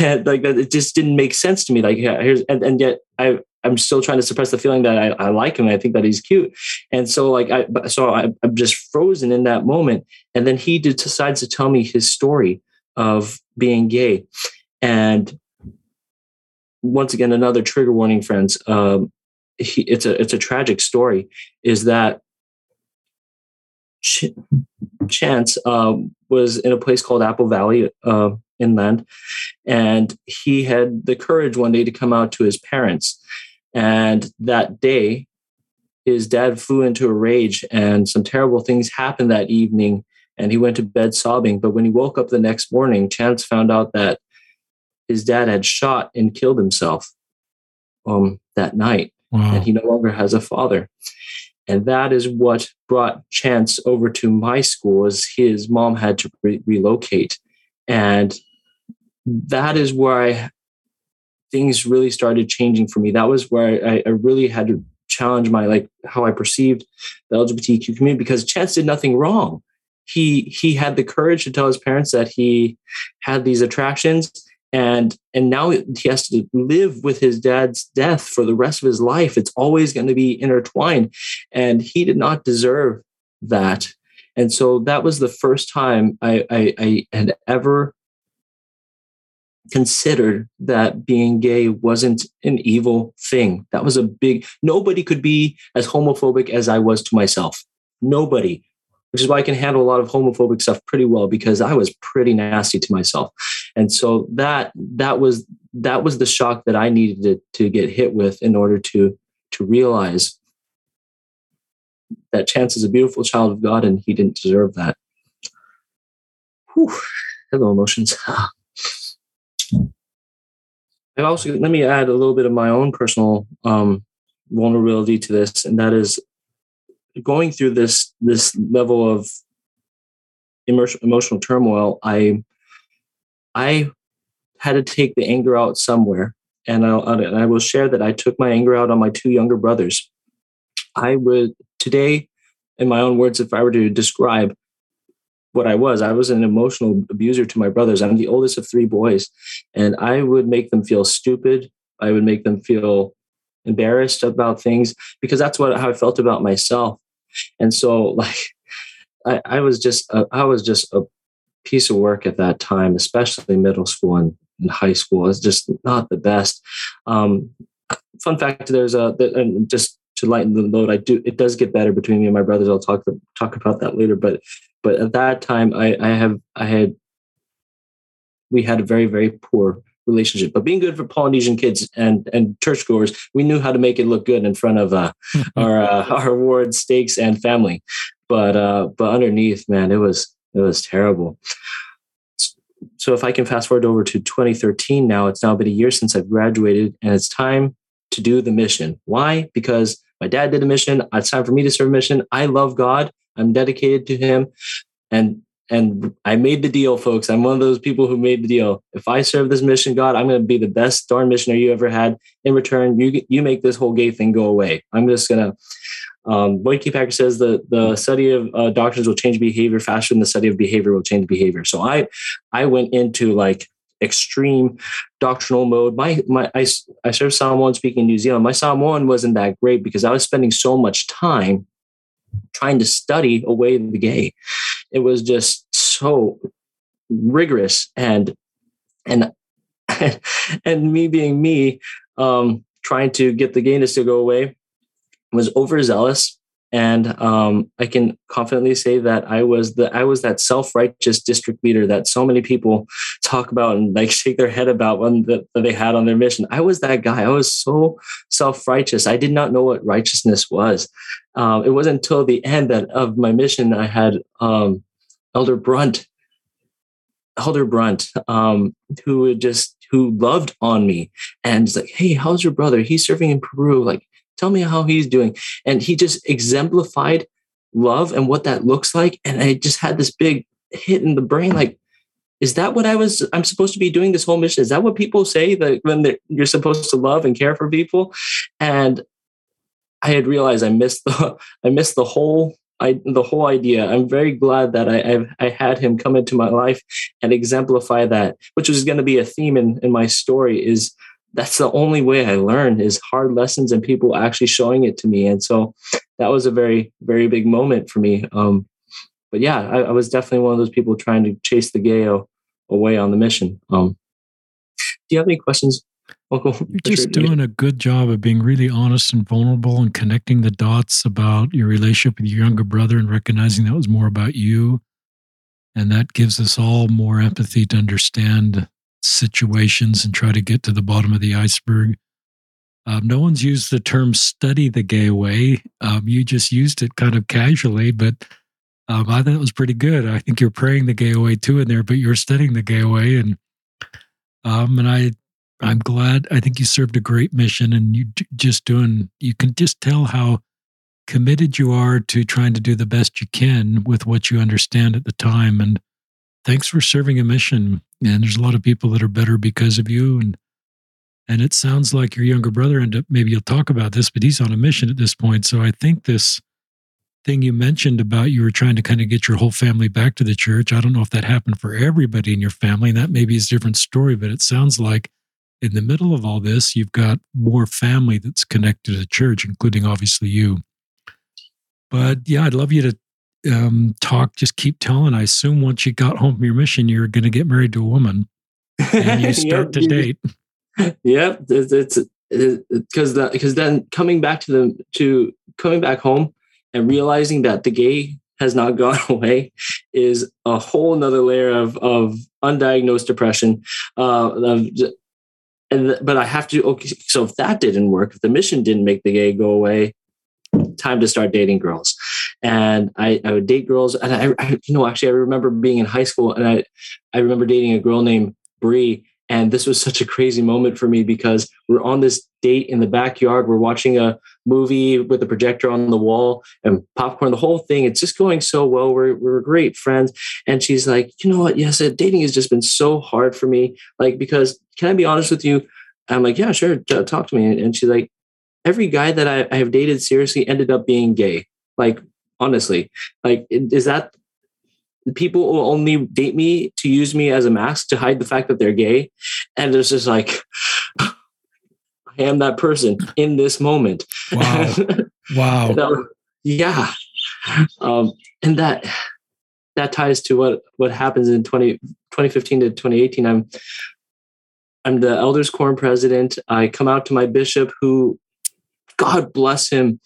And like that it just didn't make sense to me. Like yeah, here's and, and yet i i'm still trying to suppress the feeling that i, I like him. I think that he's cute. And so like i so I, i'm just frozen in that moment. And then he decides to tell me his story of being gay. And once again another trigger warning friends um he, it's a it's a tragic story is that chance um, was in a place called apple valley uh, inland. And he had the courage one day to come out to his parents. And that day, his dad flew into a rage, and some terrible things happened that evening. And he went to bed sobbing. But when he woke up the next morning, Chance found out that his dad had shot and killed himself um, that night. Wow. And he no longer has a father. And that is what brought Chance over to my school as his mom had to re- relocate. And that is where I, things really started changing for me. That was where I, I really had to challenge my like how I perceived the LGBTQ community because Chance did nothing wrong. He he had the courage to tell his parents that he had these attractions and and now he has to live with his dad's death for the rest of his life. It's always going to be intertwined, and he did not deserve that. And so that was the first time I, I, I had ever considered that being gay wasn't an evil thing. That was a big, nobody could be as homophobic as I was to myself. Nobody, which is why I can handle a lot of homophobic stuff pretty well because I was pretty nasty to myself. And so that, that was, that was the shock that I needed to, to get hit with in order to, to realize that Chance is a beautiful child of God and he didn't deserve that. Whew. Hello, emotions. I also let me add a little bit of my own personal um, vulnerability to this, and that is going through this this level of emotional turmoil. I I had to take the anger out somewhere, and I, and I will share that I took my anger out on my two younger brothers. I would today, in my own words, if I were to describe what I was. I was an emotional abuser to my brothers. I'm the oldest of three boys, and I would make them feel stupid. I would make them feel embarrassed about things because that's what how I felt about myself. And so, like, I, I was just a, I was just a piece of work at that time, especially middle school and, and high school. It's just not the best. Um, fun fact: there's a and just to lighten the load, I do it does get better between me and my brothers. I'll talk talk about that later. But but at that time, I, I have I had we had a very very poor relationship. But being good for Polynesian kids and and churchgoers, we knew how to make it look good in front of uh, our uh, our ward stakes and family. But uh, but underneath, man, it was it was terrible. So if I can fast forward over to 2013 now, it's now been a year since I've graduated, and it's time to do the mission. Why? Because my dad did a mission. It's time for me to serve a mission. I love God. I'm dedicated to him. And and I made the deal, folks. I'm one of those people who made the deal. If I serve this mission, God, I'm going to be the best darn missionary you ever had. In return, you you make this whole gay thing go away. I'm just going to. Um, Boyd K. Packer says that the study of uh, doctrines will change behavior faster than the study of behavior will change behavior. So I, I went into like extreme doctrinal mode. My my I, I served Samoan speaking in New Zealand. My Samoan wasn't that great because I was spending so much time trying to study away the gay. It was just so rigorous and and and, me being me, um, trying to get the gayness to go away, was overzealous and um, I can confidently say that I was the I was that self righteous district leader that so many people talk about and like shake their head about when the, that they had on their mission. I was that guy. I was so self righteous. I did not know what righteousness was. Um, it wasn't until the end that of my mission I had um, Elder Brunt, Elder Brunt, um, who just who loved on me and was like, "Hey, how's your brother? He's serving in Peru. Like, Tell me how he's doing. And he just exemplified love and what that looks like. And I just had this big hit in the brain like, is that what I was I'm supposed to be doing this whole mission? Is that what people say that when you're supposed to love and care for people? And I had realized I missed the I missed the whole I, the whole idea. I'm very glad that I I've, i had him come into my life and exemplify that, which was going to be a theme in, in my story. Is that's the only way I learn is hard lessons and people actually showing it to me. And so that was a very, very big moment for me. Um, but yeah, I, I, was definitely one of those people trying to chase the gayo away on the mission. Um, do you have any questions, Uncle? You're just doing a good job of being really honest and vulnerable and connecting the dots about your relationship with your younger brother and recognizing that was more about you. And that gives us all more empathy to understand situations and try to get to the bottom of the iceberg. Um, no one's used the term study the gay way. Um, you just used it kind of casually, but um, I thought it was pretty good. I think you're praying the gay away too in there, but you're studying the gay away. And, um, and I, I'm glad, I think you served a great mission and you just doing, you can just tell how committed you are to trying to do the best you can with what you understand at the time. And thanks for serving a mission. And there's a lot of people that are better because of you. And and it sounds like your younger brother, and uh, maybe you'll talk about this, but he's on a mission at this point. So I think this thing you mentioned about you were trying to kind of get your whole family back to the church. I don't know if that happened for everybody in your family, and that maybe is a different story, but it sounds like in the middle of all this, you've got more family that's connected to the church, including obviously you. But yeah, I'd love you to um, talk, just keep telling. I assume once you got home from your mission, you're going to get married to a woman and you start yep, to date. Yep, it's because because then coming back to the to coming back home and realizing that the gay has not gone away is a whole nother layer of of undiagnosed depression. Uh, of, and but I have to okay. So if that didn't work, if the mission didn't make the gay go away, time to start dating girls. And I, I would date girls. And I, I, you know, actually, I remember being in high school and I, I remember dating a girl named Bree. And this was such a crazy moment for me because we're on this date in the backyard. We're watching a movie with a projector on the wall and popcorn, the whole thing. It's just going so well. We're, we're great friends. And she's like, you know what? Yes, dating has just been so hard for me. Like, because can I be honest with you? I'm like, yeah, sure. Talk to me. And she's like, every guy that I, I have dated seriously ended up being gay. Like honestly, like is that people will only date me to use me as a mask to hide the fact that they're gay, and it's just like. I am that person in this moment. Wow. Wow. so, yeah. Um, and that that ties to what what happens in 20, 2015 to 2018. I'm I'm the elders quorum president. I come out to my bishop who God bless him.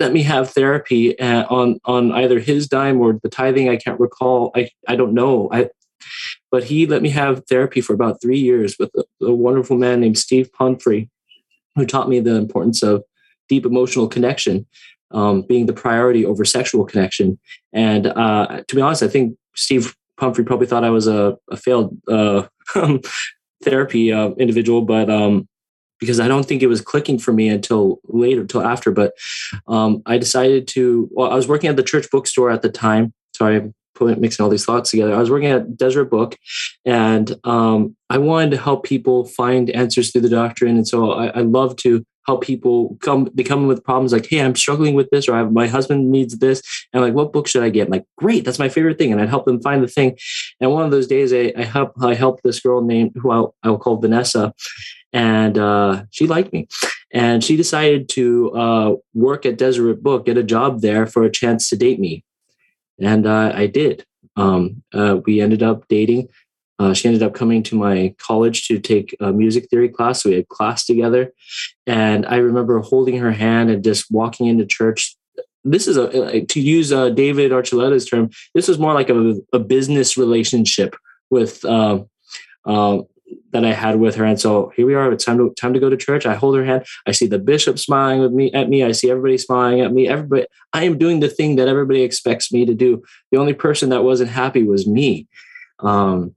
Let me have therapy uh, on on either his dime or the tithing. I can't recall. I I don't know. I but he let me have therapy for about three years with a, a wonderful man named Steve Pumphrey, who taught me the importance of deep emotional connection um, being the priority over sexual connection. And uh, to be honest, I think Steve Pumphrey probably thought I was a, a failed uh, therapy uh, individual, but um, because I don't think it was clicking for me until later, until after. But um, I decided to. Well, I was working at the church bookstore at the time. Sorry, I'm putting mixing all these thoughts together. I was working at Deseret Book, and um, I wanted to help people find answers through the doctrine. And so I, I love to help people come they come with problems like hey i'm struggling with this or have, my husband needs this and I'm like what book should i get I'm like great that's my favorite thing and i'd help them find the thing and one of those days i, I help i helped this girl named who i'll, I'll call vanessa and uh, she liked me and she decided to uh, work at deseret book get a job there for a chance to date me and uh, i did um, uh, we ended up dating uh, she ended up coming to my college to take a music theory class. So we had class together. And I remember holding her hand and just walking into church. This is a, to use uh, David Archuleta's term, this was more like a, a business relationship with, that I had with her. And so here we are. It's time to time to go to church. I hold her hand. I see the bishop smiling with me at me. I see everybody smiling at me. Everybody, I am doing the thing that everybody expects me to do. The only person that wasn't happy was me. Um,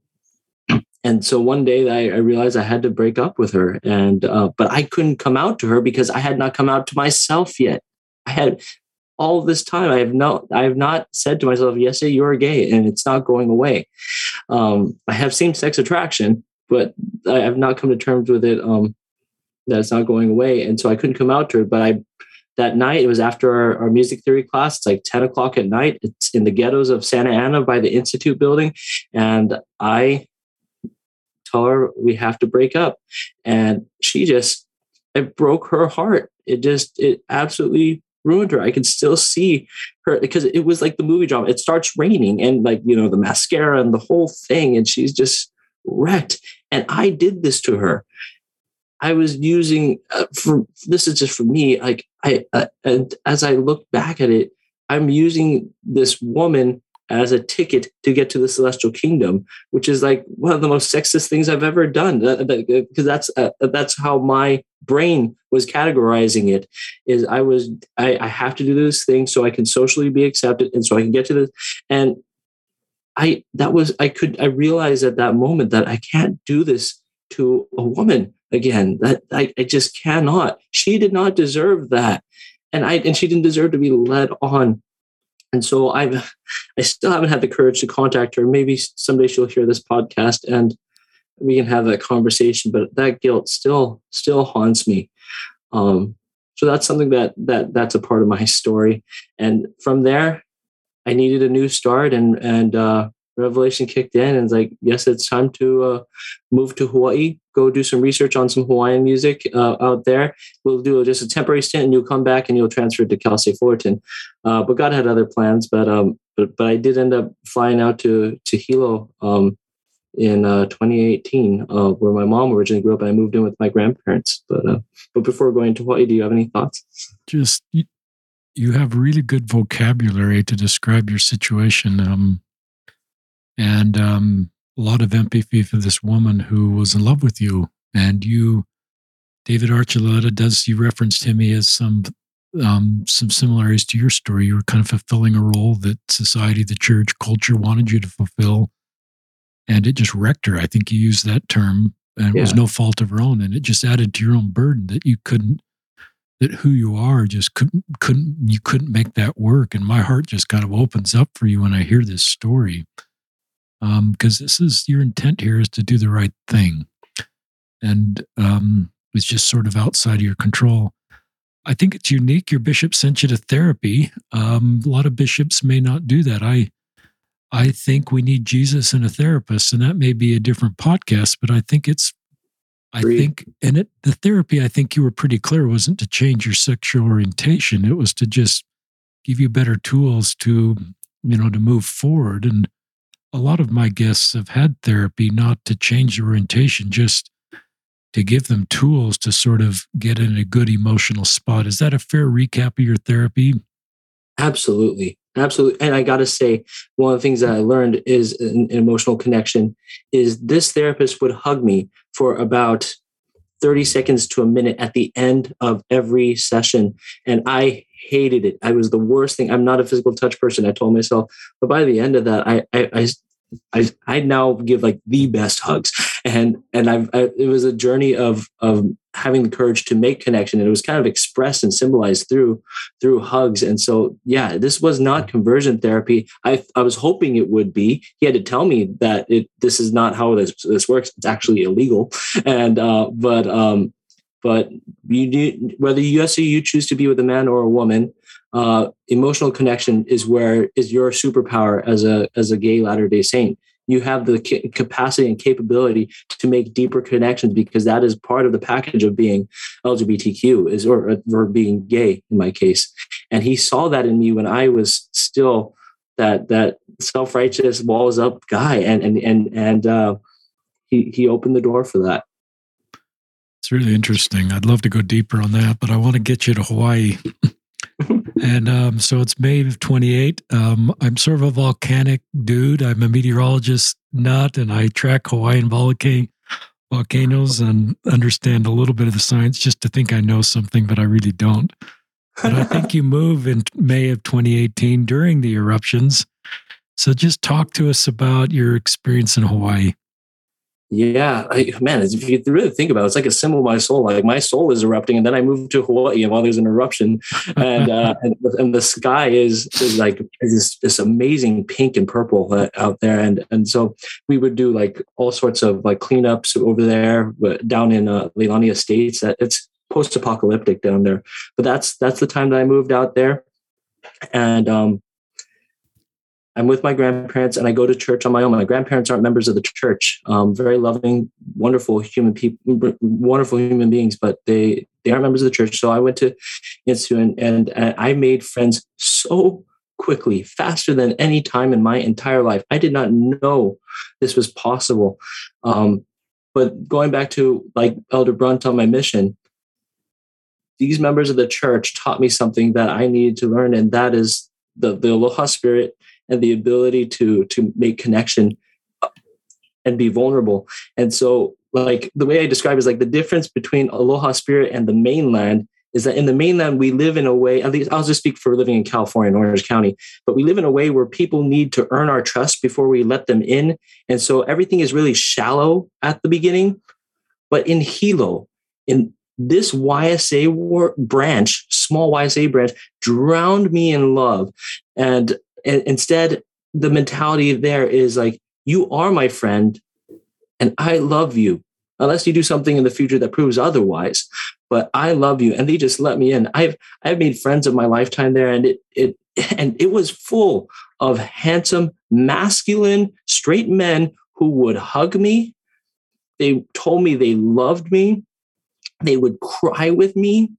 and so one day I, I, realized I had to break up with her, and uh, but I couldn't come out to her because I had not come out to myself yet. I had all this time. I have not. I have not said to myself, "Yes, you're gay," and it's not going away. Um, I have same-sex attraction, but I have not come to terms with it. Um, that it's not going away, and so I couldn't come out to her. But I that night it was after our, our, music theory class it's like 10 o'clock at night it's in the ghettos of santa ana by the institute building and i tell her we have to break up. And she just, it broke her heart. It just, it absolutely ruined her. I could still see her because it was like the movie drama. It starts raining and like, you know, the mascara and the whole thing. And she's just wrecked. And I did this to her. I was using uh, for this is just for me. Like I, uh, and as I look back at it, I'm using this woman as a ticket to get to the celestial kingdom, which is like one of the most sexist things I've ever done. Because that's uh, that's how my brain was categorizing it. Is I was I, I have to do this thing so I can socially be accepted and so I can get to this. And I that was I could I realized at that moment that I can't do this to a woman again. That I, I just cannot. She did not deserve that. And I and she didn't deserve to be led on and so I've, I still haven't had the courage to contact her. Maybe someday she'll hear this podcast and we can have that conversation. But that guilt still, still haunts me. Um, so that's something that that that's a part of my story. And from there, I needed a new start, and and uh, revelation kicked in and it's like yes it's time to uh, move to hawaii go do some research on some hawaiian music uh, out there. We'll do just a temporary stint and you'll come back and you'll transfer to cal state fullerton. Uh, but god had other plans but um but, but i did end up flying out to to hilo um in uh, 2018 uh, where my mom originally grew up and i moved in with my grandparents but but before going to hawaii do you have any thoughts? Just you have really good vocabulary to describe your situation um and um, a lot of empathy for this woman who was in love with you. And you, David Archuleta, does you referenced him. He has some um, some similarities to your story. You were kind of fulfilling a role that society, the church, culture wanted you to fulfill, and it just wrecked her. I think you used that term, and it was no fault of her own, and it just added to your own burden that you couldn't that who you are just couldn't couldn't you couldn't make that work and my heart just kind of opens up for you when i hear this story because um, this is your intent here is to do the right thing, and um, it's just sort of outside of your control. I think it's unique. Your bishop sent you to therapy. Um, a lot of bishops may not do that. I I think we need Jesus and a therapist, and that may be a different podcast. But I think it's I think, and it the therapy. I think you were pretty clear wasn't to change your sexual orientation. It was to just give you better tools to you know to move forward and a lot of my guests have had therapy not to change their orientation, just to give them tools to sort of get in a good emotional spot. Is that a fair recap of your therapy? Absolutely. Absolutely. And I got to say, one of the things that I learned is an emotional connection is this therapist would hug me for about 30 seconds to a minute at the end of every session. And I hated it. I was the worst thing. I'm not a physical touch person. I told myself, but by the end of that, I, I, I I, now give like the best hugs and and I've I, it was a journey of of having the courage to make connection. And it was kind of expressed and symbolized through through hugs. And so yeah this was not conversion therapy. I I was hoping it would be. He had to tell me that it this is not how this this works. It's actually illegal. And uh but um but you do, whether you say you choose to be with a man or a woman, uh, emotional connection is where is your superpower as a as a gay Latter Day Saint. You have the capacity and capability to make deeper connections because that is part of the package of being LGBTQ is or, or being gay in my case. And he saw that in me when I was still that that self righteous walls up guy, and and and and uh, he he opened the door for that. It's really interesting. I'd love to go deeper on that, but I want to get you to Hawaii. and um, so it's May of 28. Um, I'm sort of a volcanic dude. I'm a meteorologist nut, and I track Hawaiian volcano volcanoes and understand a little bit of the science just to think I know something, but I really don't. But I think you move in May of 2018 during the eruptions. So just talk to us about your experience in Hawaii. Yeah, I, man, if you really think about it, it's like a symbol of my soul. Like my soul is erupting, and then I move to Hawaii, and while there's an eruption, and uh, and, and, the sky is, is like is this, this amazing pink and purple uh, out there, and and so we would do like all sorts of like cleanups over there, down in uh, Leilani Estates. That it's post-apocalyptic down there, but that's that's the time that I moved out there, and um, I'm with my grandparents and I go to church on my own. My grandparents aren't members of the church. Um, very loving, wonderful human people, wonderful human beings, but they they aren't members of the church. So I went to Institute and, and I made friends so quickly, faster than any time in my entire life. I did not know this was possible. Um, but going back to like Elder Brunt on my mission, these members of the church taught me something that I needed to learn, and that is the, the aloha spirit and the ability to to make connection uh, and be vulnerable. And so, like the way I describe is like the difference between Aloha Spirit and the mainland is that in the mainland we live in a way. At least I'll just speak for living in California, in Orange County, but we live in a way where people need to earn our trust before we let them in, and so everything is really shallow at the beginning. But in Hilo, in this YSA branch, small YSA branch, drowned me in love. And and instead, the mentality there is like, you are my friend and I love you, unless you do something in the future that proves otherwise. But I love you. And they just let me in. I've I've made friends of my lifetime there, and it it and it was full of handsome, masculine, straight men who would hug me. They told me they loved me. They would cry with me.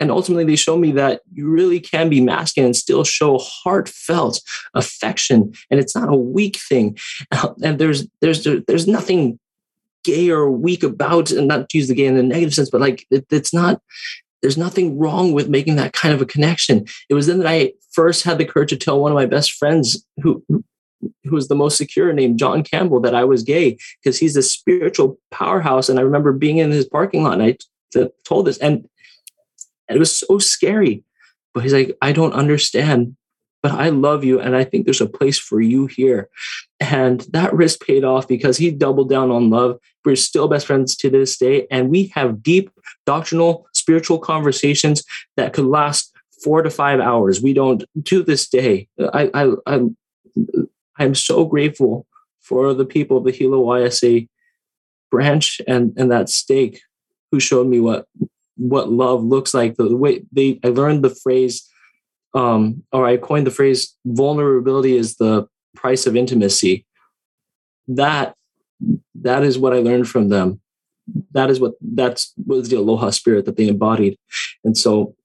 And ultimately they show me that you really can be masculine and still show heartfelt affection and it's not a weak thing and there's there's there's nothing gay or weak about and not to use the gay in the negative sense but like it, it's not there's nothing wrong with making that kind of a connection it was then that i first had the courage to tell one of my best friends who who was the most secure named John Campbell that I was gay because he's a spiritual powerhouse. And I remember being in his parking lot and I told this. And and it was so scary. But he's like, I don't understand, but I love you. And I think there's a place for you here. And that risk paid off because he doubled down on love. We're still best friends to this day. And we have deep doctrinal, spiritual conversations that could last four to five hours. We don't to this day. I, I, I I'm so grateful for the people of the Hilo YSA branch and, and that stake who showed me what what love looks like. The way they, I learned the phrase, um, or I coined the phrase, vulnerability is the price of intimacy. That, that is what I learned from them. That is what that's was the aloha spirit that they embodied, and so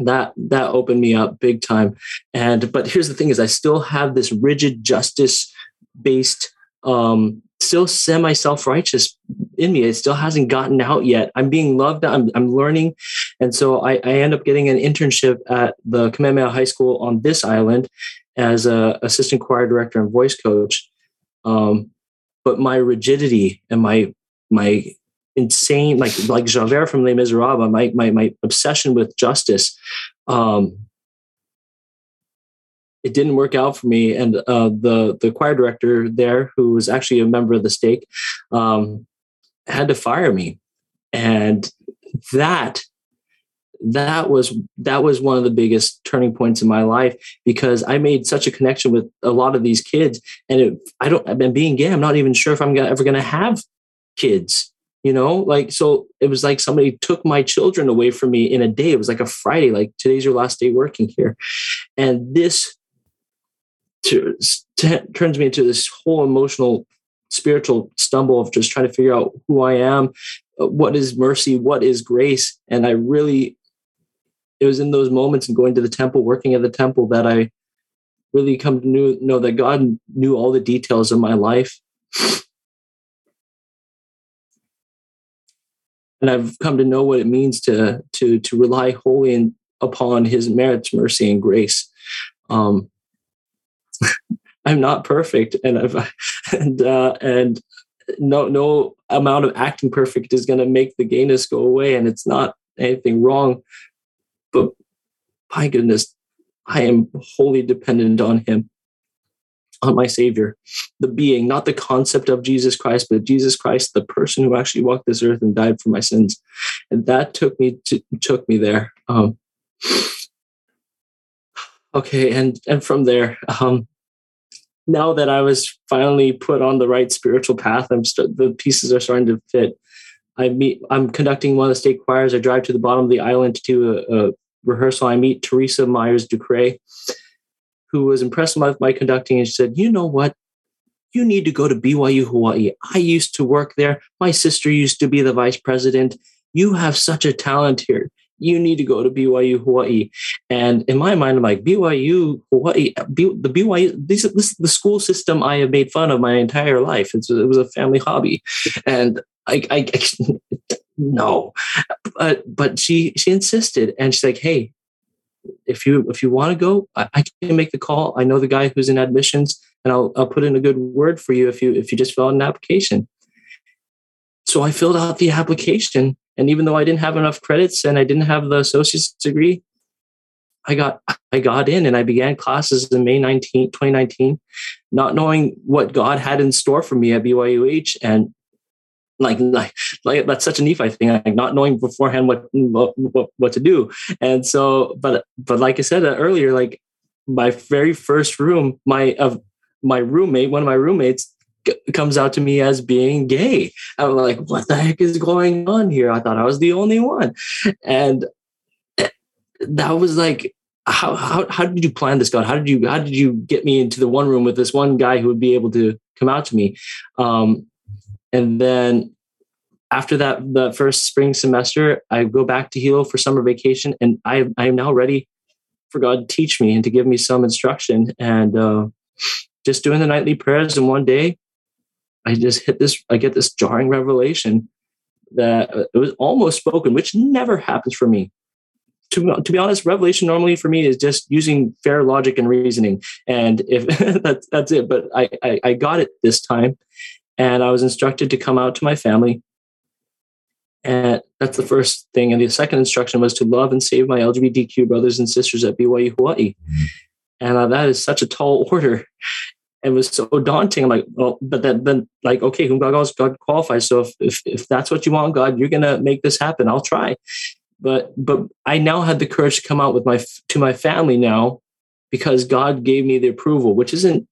that that opened me up big time. And but here's the thing: is I still have this rigid justice based um, still semi self righteous in me. It still hasn't gotten out yet. I'm being loved. I'm, I'm learning. And so I, I end up getting an internship at the Kamehameha High School on this island as a assistant choir director and voice coach. Um, but my rigidity and my, my insane, like, like Javert from Les Miserables, my, my, my obsession with justice, um, it didn't work out for me. And uh, the the choir director there, who was actually a member of the stake, um, had to fire me, and that that was that was one of the biggest turning points in my life because I made such a connection with a lot of these kids, and it, I don't. Been being gay. I'm not even sure if I'm gonna, ever going to have kids. You know, like so. It was like somebody took my children away from me in a day. It was like a Friday. Like today's your last day working here, and this to, t- turns me into this whole emotional spiritual stumble of just trying to figure out who I am, uh, what is mercy, what is grace. And I really, it was in those moments and going to the temple, working at the temple that I, really come to know, know that God knew all the details of my life. And I've come to know what it means to to to rely wholly in, upon His merits, mercy, and grace. Um, I'm not perfect, and I've and uh, and no no amount of acting perfect is going to make the gayness go away, and it's not anything wrong. But my goodness, I am wholly dependent on Him, on my Savior, the being, not the concept of Jesus Christ, but Jesus Christ, the person who actually walked this earth and died for my sins, and that took me to took me there. Um, okay, and and from there, um, now that I was finally put on the right spiritual path, I'm st- the pieces are starting to fit. I meet. I'm conducting one of the state choirs. I drive to the bottom of the island to do a, a rehearsal. I meet Teresa Myers Ducray, who was impressed with my conducting, and she said, "You know what? You need to go to BYU Hawaii. I used to work there. My sister used to be the vice president. You have such a talent here you need to go to BYU Hawaii. And in my mind, I'm like, BYU Hawaii, B, the BYU, this, this is the school system I have made fun of my entire life. It's, it was a family hobby. And I, I, I no, but, but she, she insisted and she's like, Hey, if you, if you want to go, I, I can make the call. I know the guy who's in admissions and I'll, I'll put in a good word for you if you, if you just fill out an application. So I filled out the application and even though I didn't have enough credits and I didn't have the associate's degree, I got I got in and I began classes in May 19, 2019, not knowing what God had in store for me at BYUH. And like, like, like that's such a Nephi thing, like not knowing beforehand what, what, what to do. And so, but, but like I said earlier, like my very first room, my, of my roommate, one of my roommates comes out to me as being gay. I'm like, what the heck is going on here? I thought I was the only one. And eh, that was like, how, how, how did you plan this, God? How did you, how did you get me into the one room with this one guy who would be able to come out to me? Um, and then after that, the first spring semester, I go back to Hilo for summer vacation and I, I am now ready for God to teach me and to give me some instruction. And, uh, just doing the nightly prayers and one day I just hit this, I get this jarring revelation that it was almost spoken, which never happens for me. To, to be honest, revelation normally for me is just using fair logic and reasoning. And if that's, that's it, but I, I, I got it this time and I was instructed to come out to my family. And that's the first thing. And the second instruction was to love and save my LGBTQ brothers and sisters at BYU Hawaii. Mm-hmm. And uh, that is such a tall order it was so daunting. I'm like, well, but then, then like, okay, whom God calls, God qualifies. So if, if, if that's what you want, God, you're to make this happen. I'll try. But, but I now had the courage to come out with my, to my family now because God gave me the approval, which isn't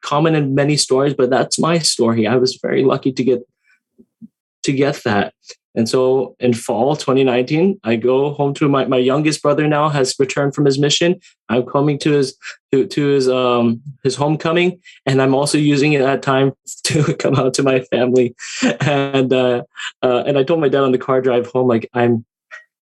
common in many stories, but that's my story. I was very lucky to get, to get that. And so in fall 2019, I go home to my, my youngest brother now has returned from his mission. I'm coming to his to, to his um his homecoming, and I'm also using it that time to come out to my family. And uh, uh, and I told my dad on the car drive home like I'm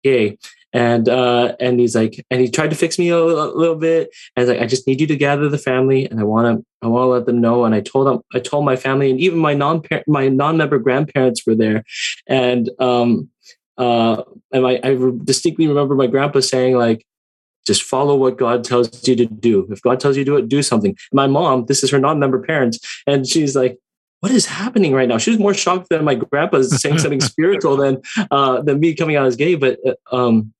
gay and uh, and he's like, and he tried to fix me a, a little bit. And he's like, I just need you to gather the family, and I want to, I want to let them know. And I told them, I told my family, and even my non my non member grandparents were there, and um, uh, and I, I distinctly remember my grandpa saying like, just follow what God tells you to do. If God tells you to do it, do something. My mom, this is her non-member parents, and she's like, what is happening right now? She was more shocked than my grandpa saying something spiritual than uh, than me coming out as gay. But uh, um,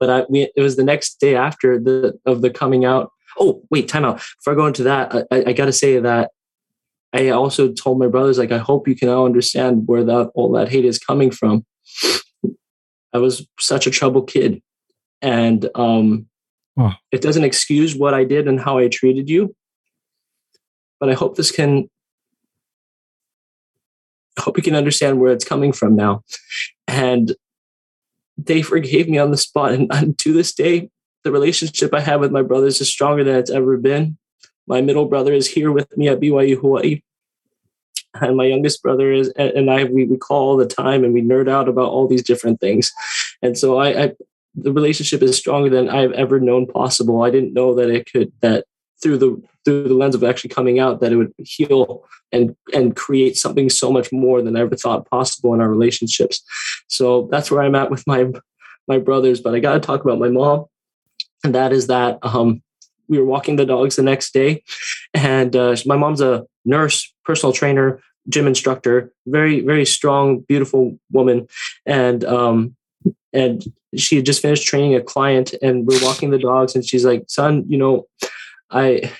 but I, we, it was the next day after the of the coming out. Oh, wait, time out. Before I go into that, I, I got to say that I also told my brothers, like, I hope you can now understand where that all that hate is coming from. I was such a troubled kid, and um, it doesn't excuse what I did and how I treated you. But I hope this can. I hope you can understand where it's coming from now, and they forgave me on the spot. And, to this day, the relationship I have with my brothers is stronger than it's ever been. My middle brother is here with me at BYU Hawaii. And my youngest brother is, and I, we, we call all the time and we nerd out about all these different things. And so I, I the relationship is stronger than I've ever known possible. I didn't know that it could, that through the through the lens of actually coming out that it would heal and and create something so much more than I ever thought possible in our relationships. So that's where I'm at with my my brothers. But I got to talk about my mom, and that is that um, we were walking the dogs the next day, and uh, my mom's a nurse, personal trainer, gym instructor, very very strong, beautiful woman, and um, and she had just finished training a client, and we're walking the dogs, and she's like, "Son, you know, I."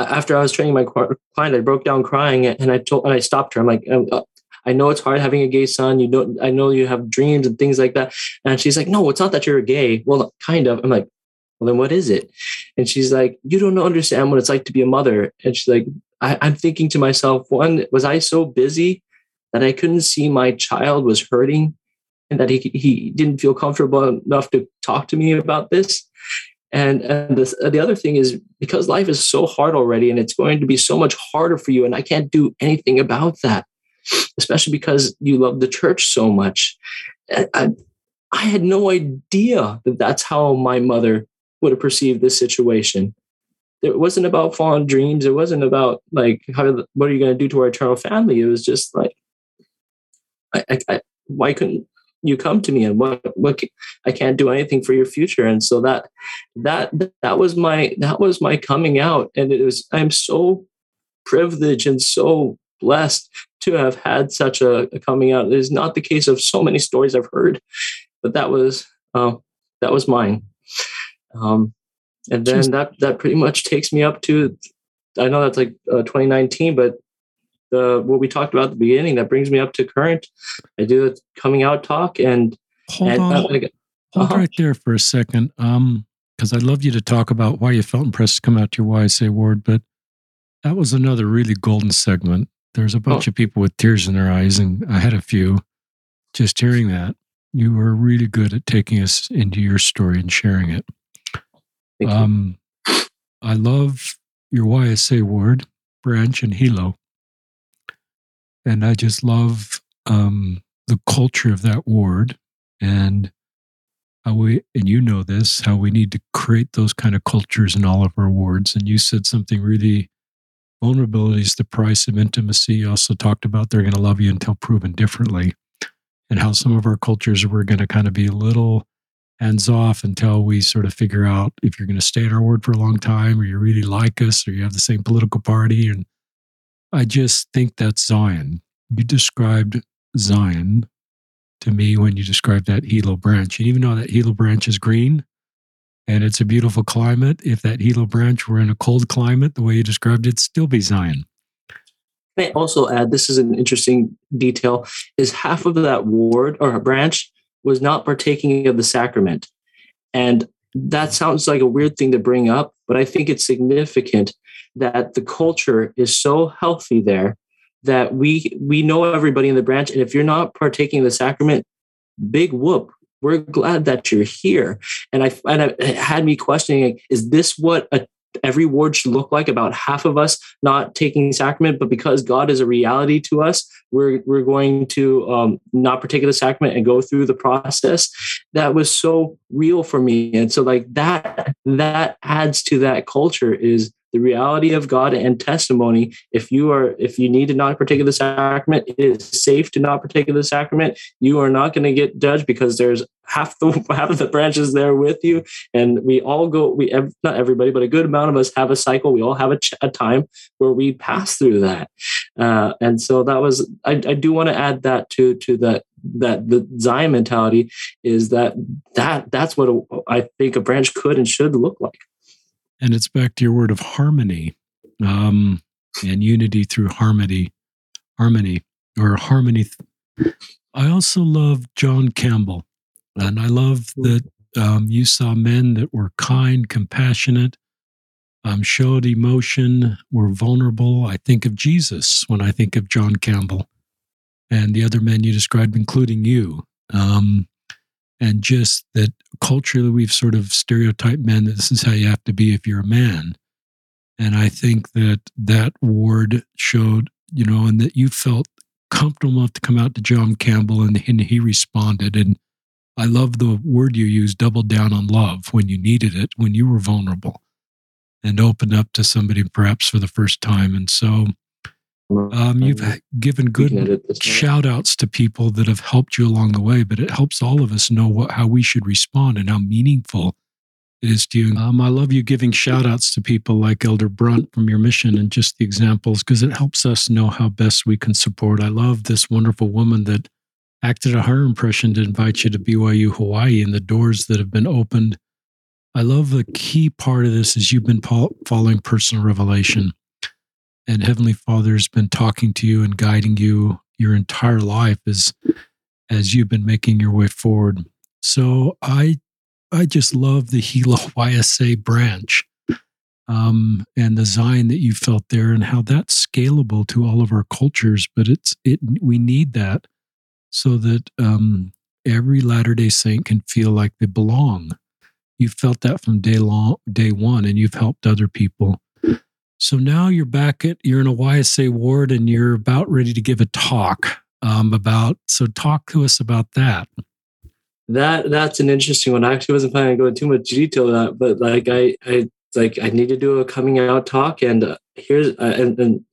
After I was training my client, I broke down crying, and I told, and I stopped her. I'm like, um, uh, I know it's hard having a gay son. You don't, I know you have dreams and things like that. And she's like, no, it's not that you're gay. Well, kind of. I'm like, well, then what is it? And she's like, you don't understand what it's like to be a mother. And she's like, I, I'm thinking to myself, one, was I so busy that I couldn't see my child was hurting and that he, he didn't feel comfortable enough to talk to me about this? And, and the, the other thing is because life is so hard already and it's going to be so much harder for you, and I can't do anything about that especially because you love the church so much. I, I had no idea that that's how my mother would have perceived this situation. It wasn't about fond dreams. It wasn't about like how what are you going to do to our eternal family. It was just like, I, I, I, why couldn't you come to me and what what I can't do anything for your future. And so that that that was my that was my coming out, and it was I'm so privileged and so blessed to have had such a, a, coming out. It is not the case of so many stories I've heard, but that was uh, that was mine. Um, and then that that pretty much takes me up to I know that's like uh, 2019, but the what we talked about at the beginning that brings me up to current. I do the coming out talk and hold and, on, uh, hold uh-huh. right there for a second. Um, because I'd love you to talk about why you felt impressed to come out to your YSA ward, but that was another really golden segment. There's a bunch oh. of people with tears in their eyes, and I had a few. Just hearing that, you were really good at taking us into your story and sharing it. Um, I love your YSA ward, branch, and Hilo. And I just love um, the culture of that ward and how we, and you know this, how we need to create those kind of cultures in all of our wards. And you said something really vulnerability is the price of intimacy. You also talked about they're going to love you until proven differently, and how some of our cultures we're going to kind of be a little hands off until we sort of figure out if you're going to stay at our ward for a long time, or you really like us, or you have the same political party. And I just think that's Zion. You described Zion to me when you described that Hilo branch, and even though that Hilo branch is green, and it's a beautiful climate. If that Hilo branch were in a cold climate, the way you described it, still be Zion. Can I also add this is an interesting detail is half of that ward or branch was not partaking of the sacrament. And that sounds like a weird thing to bring up, but I think it's significant that the culture is so healthy there that we we know everybody in the branch. And if you're not partaking of the sacrament big whoop. We're glad that you're here. And I and it had me questioning: Is this what a every ward should look like about half of us not taking sacrament? But because god is a reality to us we're, we're going to um, not partake of the sacrament and go through the process. That was so real for me. And so like that that adds to that culture is the reality of God and testimony. If you are, if you need to not partake of the sacrament, it is safe to not partake of the sacrament. You are not going to get judged because there's half the half of the branches there with you, and we all go. We not everybody, but a good amount of us have a cycle. We all have a, a time where we pass through that, uh, and so that was. I, I do want to add that to to that that the Zion mentality is that that that's what a, I think a branch could and should look like. And it's back to your word of harmony um, and unity through harmony, harmony or harmony. I also love John Campbell. And I love that um, you saw men that were kind, compassionate, um, showed emotion, were vulnerable. I think of Jesus when I think of John Campbell and the other men you described, including you. Um, and just that culturally we've sort of stereotyped men that this is how you have to be if you're a man and i think that that ward showed you know and that you felt comfortable enough to come out to john campbell and, and he responded and i love the word you used double down on love when you needed it when you were vulnerable and opened up to somebody perhaps for the first time. And so um, you've given good shout outs to people that have helped you along the way, but it helps all of us know what, how we should respond and how meaningful it is to you. Um, I love you giving shout outs to people like Elder Brunt from your mission and just the examples because it helps us know how best we can support. I love this wonderful woman that acted on her impression to invite you to BYU Hawaii and the doors that have been opened. I love the key part of this is you've been following personal revelation and Heavenly Father's been talking to you and guiding you your entire life as as you've been making your way forward. So I I just love the Hilo YSA branch um, and the Zion that you felt there and how that's scalable to all of our cultures. But it's it we need that so that um, every Latter Day Saint can feel like they belong. You felt that from day long, day one, and you've helped other people. So now you're back at you're in a YSA ward and you're about ready to give a talk um, about. So talk to us about that. That that's an interesting one. I actually wasn't planning on going too much detail on that, but like I I like I need to do a coming out talk, and uh, here's uh, and, and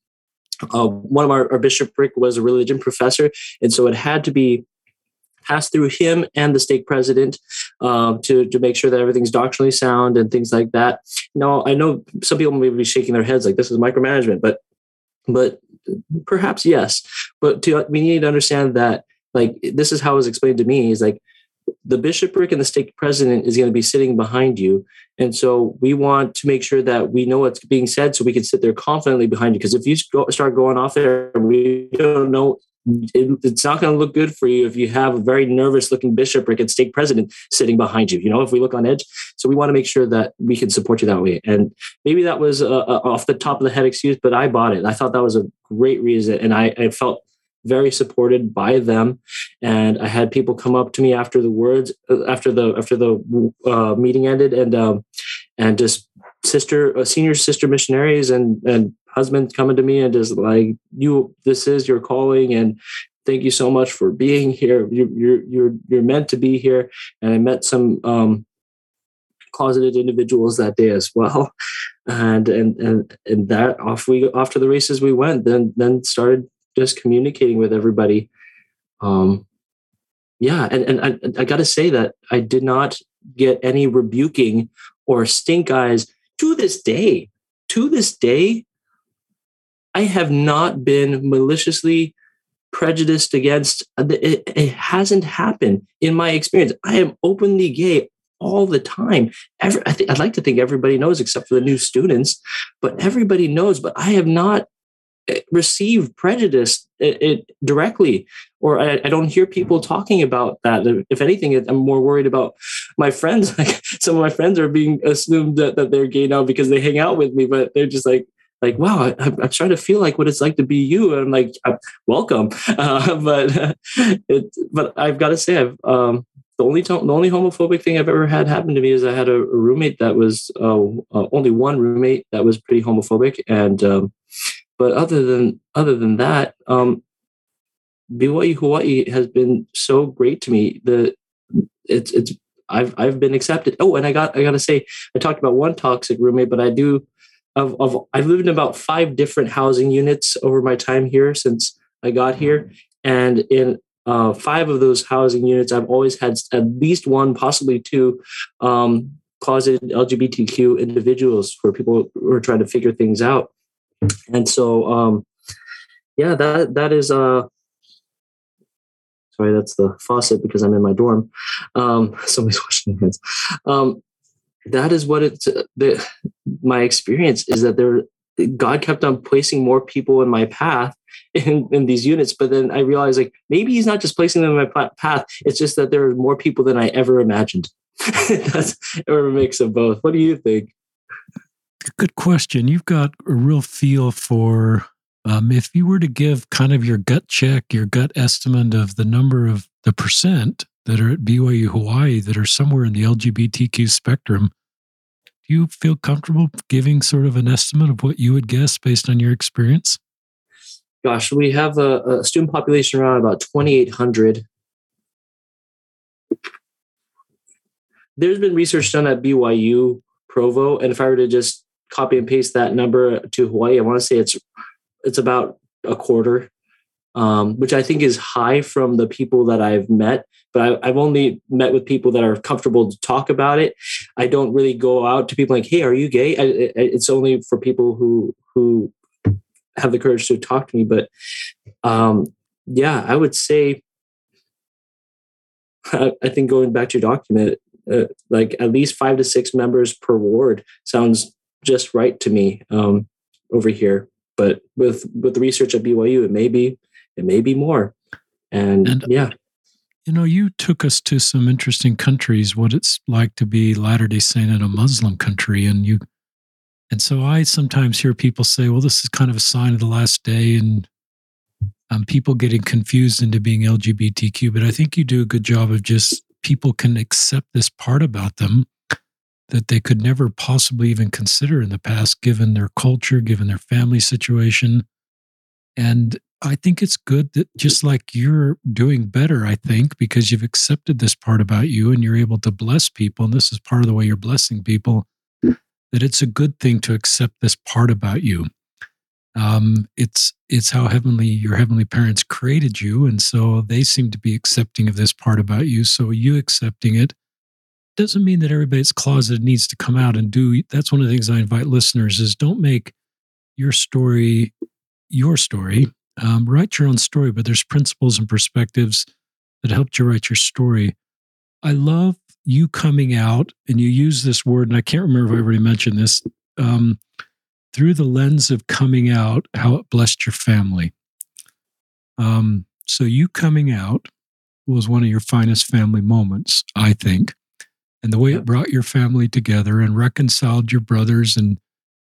uh, one of our, our bishopric was a religion professor, and so it had to be pass through him and the stake president um, to, to make sure that everything's doctrinally sound and things like that. Now, I know some people may be shaking their heads like this is micromanagement, but but perhaps yes. But to, we need to understand that like this is how it was explained to me is like the bishopric and the stake president is going to be sitting behind you. And so we want to make sure that we know what's being said so we can sit there confidently behind you. Because if you start going off there, we don't know it, it's not going to look good for you if you have a very nervous looking bishopric and stake president sitting behind you. You know, if we look on edge, so we want to make sure that we can support you that way. And maybe that was a, a off the top of the head excuse, but I bought it. I thought that was a great reason, and I, I felt very supported by them and i had people come up to me after the words uh, after the after the uh, meeting ended and um and just sister uh, senior sister missionaries and and husband coming to me and just like you this is your calling and thank you so much for being here. You, you're you're you're meant to be here. And i met some um closeted individuals that day as well. And and and and that off we off to the races we went then then started just communicating with everybody. Um yeah and and i, I got to say that i did not get any rebuking or stink eyes to this day. To this day I have not been maliciously prejudiced against. Uh, it, it hasn't happened in my experience. I am openly gay all the time. Every, I I'd like to think everybody knows, except for the new students, but everybody knows. But I have not eh, received prejudice it, eh, it directly, or I, I, don't hear people talking about that. If anything, I'm more worried about my friends. Like some of my friends are being assumed that, that they're gay now because they hang out with me, but they're just like, like, wow, I, am trying to feel like what it's like to be you. And I'm like, uh, welcome. Uh, but it, but I've got to say, I've, um, the only the only homophobic thing I've ever had happen to me is I had a, a roommate that was uh, uh, only one roommate that was pretty homophobic, and um, but other than other than that, um, BYU Hawaii has been so great to me. The it's it's I've I've been accepted. Oh, and I got I got to say I talked about one toxic roommate, but I do of, of I've lived in about five different housing units over my time here since I got here, and in uh, five of those housing units, I've always had at least one, possibly two, um, closeted LGBTQ individuals where people were trying to figure things out, and so um, yeah, that that is uh sorry, that's the faucet because I'm in my dorm. Um, somebody's washing their hands. Um, that is what it's the, my experience is that there god kept on placing more people in my path in, in these units but then i realized like maybe he's not just placing them in my path it's just that there are more people than i ever imagined. That's or a mix of both. What do you think? Good question. You've got a real feel for um, if you were to give kind of your gut check your gut estimate of the number of the percent that are at BYU Hawaii that are somewhere in the LGBTQ spectrum. Do you feel comfortable giving sort of an estimate of what you would guess based on your experience? Gosh, we have a, a student population around about 2,800. There's been research done at BYU Provo, and if I were to just copy and paste that number to Hawaii, I want to say it's it's about a quarter, um, which I think is high from the people that I've met. But I, have only met with people that are comfortable to talk about it. I don't really go out to people like, "Hey, are you gay?" I, it's only for people who who have the courage to talk to me. But um, yeah, I would say, I, I think going back to your document, uh, like at least five to six members per ward sounds just right to me um, over here. But with with the research at BYU, it may be it may be more. And, and yeah, you know, you took us to some interesting countries. What it's like to be Latter Day Saint in a Muslim country, and you. And so I sometimes hear people say, "Well, this is kind of a sign of the last day," and um, people getting confused into being LGBTQ. But I think you do a good job of just people can accept this part about them that they could never possibly even consider in the past, given their culture, given their family situation. And I think it's good that just like you're doing better, I think, because you've accepted this part about you and you're able to bless people. And this is part of the way you're blessing people, that it's a good thing to accept this part about you. Um, it's it's how heavenly your heavenly parents created you, and so they seem to be accepting of this part about you. So you accepting it doesn't mean that everybody's closet needs to come out and do. That's one of the things I invite listeners is don't make your story your story. Um, write your own story, but there's principles and perspectives that helped you write your story. I love you coming out, and you use this word, and I can't remember if I already mentioned this. Um, through the lens of coming out, how it blessed your family. Um, so, you coming out was one of your finest family moments, I think. And the way it brought your family together and reconciled your brothers, and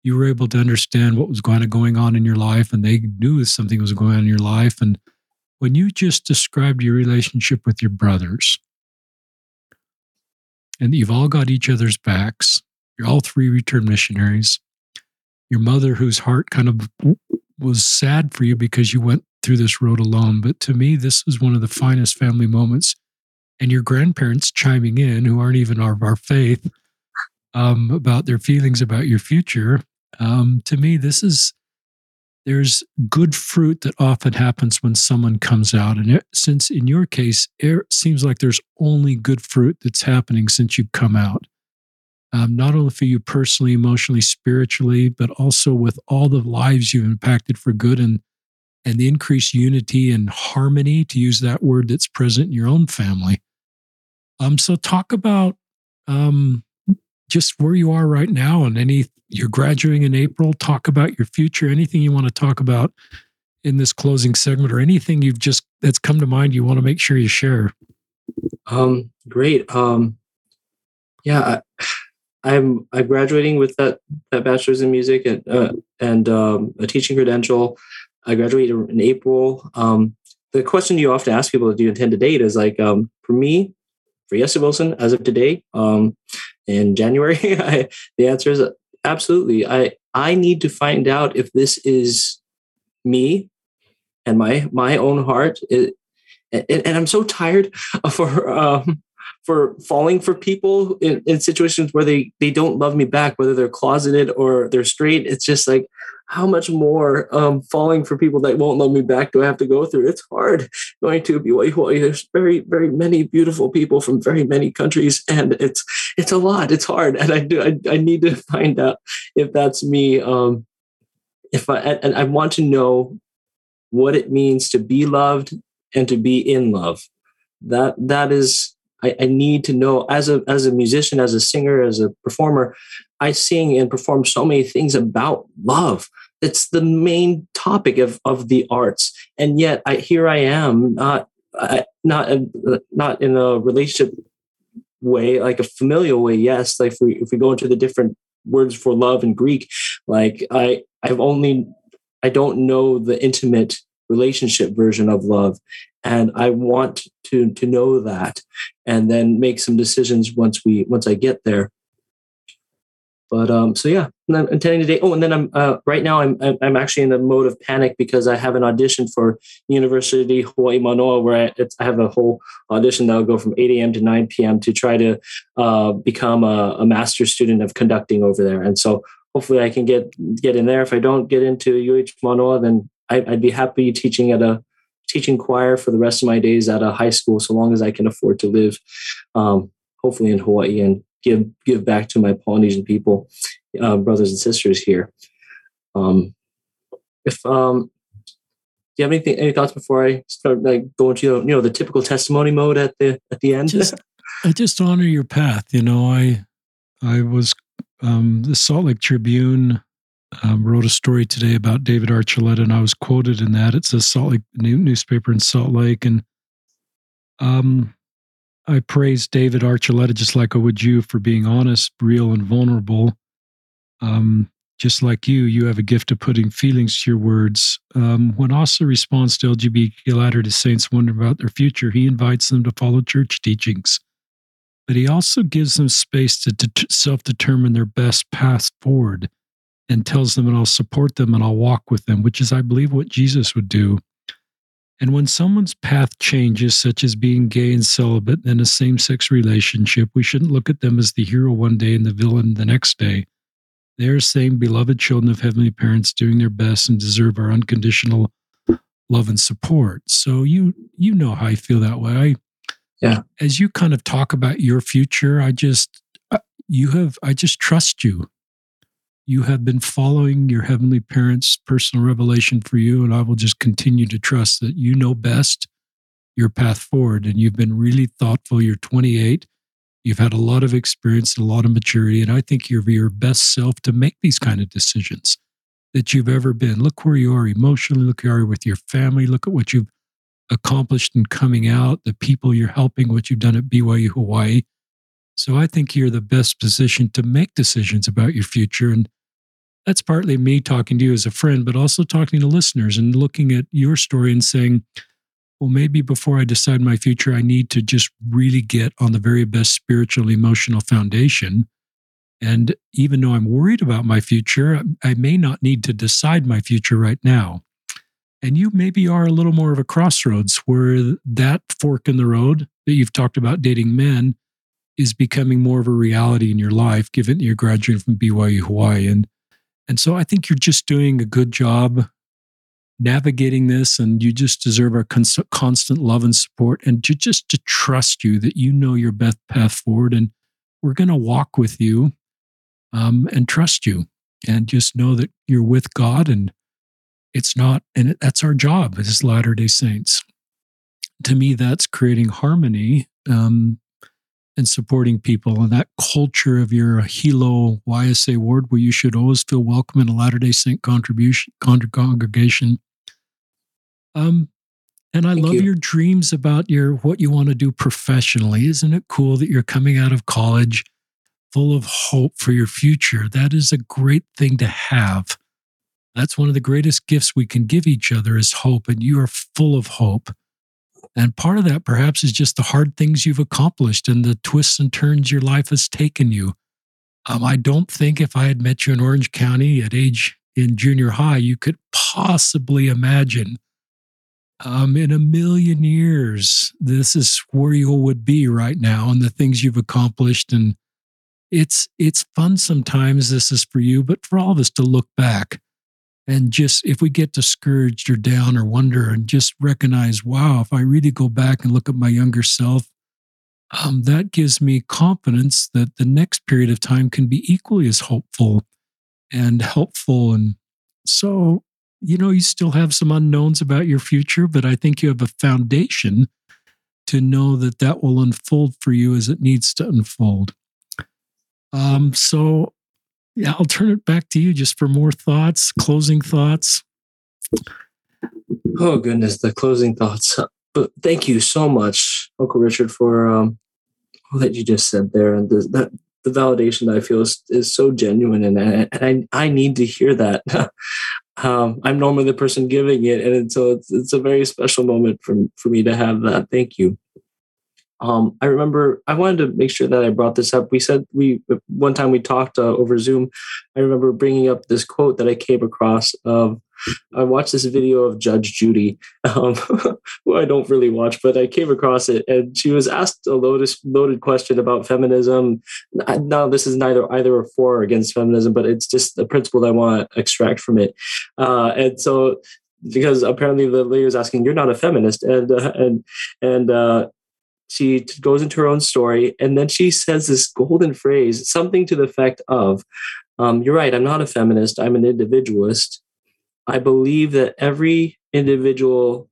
you were able to understand what was going on going on in your life, and they knew something was going on in your life. And when you just described your relationship with your brothers, and you've all got each other's backs, you're all three returned missionaries, your mother, whose heart kind of was sad for you because you went through this road alone. But to me, this is one of the finest family moments. And your grandparents chiming in, who aren't even of our faith, um, about their feelings about your future. Um, to me, this is there's good fruit that often happens when someone comes out. And it, since in your case, it seems like there's only good fruit that's happening since you've come out um, not only for you personally, emotionally, spiritually, but also with all the lives you've impacted for good and and the increased unity and harmony, to use that word that's present in your own family. Um, so talk about um, just where you are right now and any you're graduating in April. Talk about your future. Anything you want to talk about in this closing segment, or anything you've just that's come to mind you want to make sure you share. Um, great. Um, yeah. I, I'm I'm graduating with that that bachelor's in music and uh, and um, a teaching credential. I graduated in April. Um, the question you often ask people, do you intend to date? Is like um, for me, for Yesse Wilson, as of today, um, in January, I, the answer is absolutely. I I need to find out if this is me and my my own heart. It, and, and I'm so tired for um, for falling for people in, in situations where they they don't love me back, whether they're closeted or they're straight. It's just like how much more um, falling for people that won't love me back do I have to go through? It's hard going to BYU. There's very, very many beautiful people from very many countries, and it's it's a lot. It's hard, and I do I, I need to find out if that's me. Um, if I and I want to know what it means to be loved and to be in love. That that is I, I need to know as a as a musician, as a singer, as a performer, I sing and perform so many things about love. It's the main topic of, of the arts, and yet I here I am not not uh, not in a relationship way, like a familial way. Yes, like if we if we go into the different words for love in Greek, like I I've only I don't know the intimate relationship version of love and i want to to know that and then make some decisions once we once i get there but um so yeah i'm intending today oh and then i'm uh, right now i'm i'm actually in a mode of panic because i have an audition for university hawaii manoa where I, I have a whole audition that'll go from 8 a.m to 9 p.m to try to uh, become a, a master's student of conducting over there and so hopefully I can get get in there. If I don't get into UH Manoa, then I, I'd be happy teaching at a teaching choir for the rest of my days at a high school, so long as I can afford to live, um, hopefully in Hawaii, and give give back to my Polynesian people, uh, brothers and sisters here. Um, if um, do you have anything any thoughts before I start like going to you know the typical testimony mode at the at the end? Just, I just honor your path. You know, I I was um, the Salt Lake Tribune um, wrote a story today about David Archuleta, and I was quoted in that. It's a Salt Lake new, newspaper in Salt Lake, and um, I praise David Archuleta just like I would you for being honest, real, and vulnerable. Um, just like you, you have a gift of putting feelings to your words. Um, when Ostler responds to LGBT Latter-day Saints wondering about their future, he invites them to follow church teachings, but he also gives them space to, to self-determine their best path forward and tells them, and I'll support them and I'll walk with them, which is, I believe, what Jesus would do. And when someone's path changes, such as being gay and celibate in a same sex relationship, we shouldn't look at them as the hero one day and the villain the next day. They are same beloved children of heavenly parents doing their best and deserve our unconditional love and support. So you you know how I feel that way. I, yeah. As you kind of talk about your future, I just uh, you have I just trust you you have been following your heavenly parents' personal revelation for you, and I will just continue to trust that you know best your path forward. And you've been really thoughtful. You're 28. You've had a lot of experience, a lot of maturity, and I think you're your best self to make these kind of decisions that you've ever been. Look where you are emotionally. Look where you are with your family. Look at what you've accomplished in coming out, the people you're helping, what you've done at BYU Hawaii. So I think you're the best position to make decisions about your future. And that's partly me talking to you as a friend, but also talking to listeners and looking at your story and saying, well, maybe before I decide my future, I need to just really get on the very best spiritual, emotional foundation. And even though I'm worried about my future, I may not need to decide my future right now. And you maybe are a little more of a crossroads where that fork in the road that you've talked about dating men is becoming more of a reality in your life, given that you're graduating from BYU Hawaii. And and so I think you're just doing a good job navigating this and you just deserve our cons- constant love and support and to just to trust you that you know your best path forward and we're going to walk with you um, and trust you and just know that you're with god and it's not and it, that's our job as latter day saints to me that's creating harmony um, and supporting people and that culture of your Hilo YSA ward where you should always feel welcome in a Latter day Saint contribution congregation. Um, and I Thank love you. your dreams about your what you want to do professionally. Isn't it cool that you're coming out of college full of hope for your future? That is a great thing to have. That's one of the greatest gifts we can give each other is hope, and you are full of hope. And part of that perhaps is just the hard things you've accomplished and the twists and turns your life has taken you. Um, I don't think if I had met you in Orange County at age in junior high, you could possibly imagine um, in a million years, this is where you would be right now and the things you've accomplished. And it's it's fun sometimes. This is for you, but for all of us to look back and just if we get discouraged or down or wonder and just recognize wow if i really go back and look at my younger self um, that gives me confidence that the next period of time can be equally as hopeful and helpful. And so you know you still have some unknowns about your future but i think you have a foundation to know that that will unfold for you as it needs to unfold. Um, so yeah, I'll turn it back to you just for more thoughts, closing thoughts. Oh goodness, the closing thoughts. But thank you so much, Uncle Richard, for um, all that you just said there, and the, that the validation that I feel is, is so genuine, and, and I I need to hear that. um, I'm normally the person giving it, and so it's it's a very special moment for for me to have that. Thank you. Um, I remember I wanted to make sure that I brought this up. We said we one time we talked uh, over Zoom. I remember bringing up this quote that I came across of I watched this video of Judge Judy, um, who I don't really watch, but I came across it, and she was asked a loaded loaded question about feminism. Now, this is neither either or for or against feminism, but it's just the principle that I want to extract from it. Uh, and so, because apparently the lady was asking, "You're not a feminist," and uh, and and uh, she goes into her own story and then she says this golden phrase something to the effect of um, you're right i'm not a feminist i'm an individualist. I believe that every individual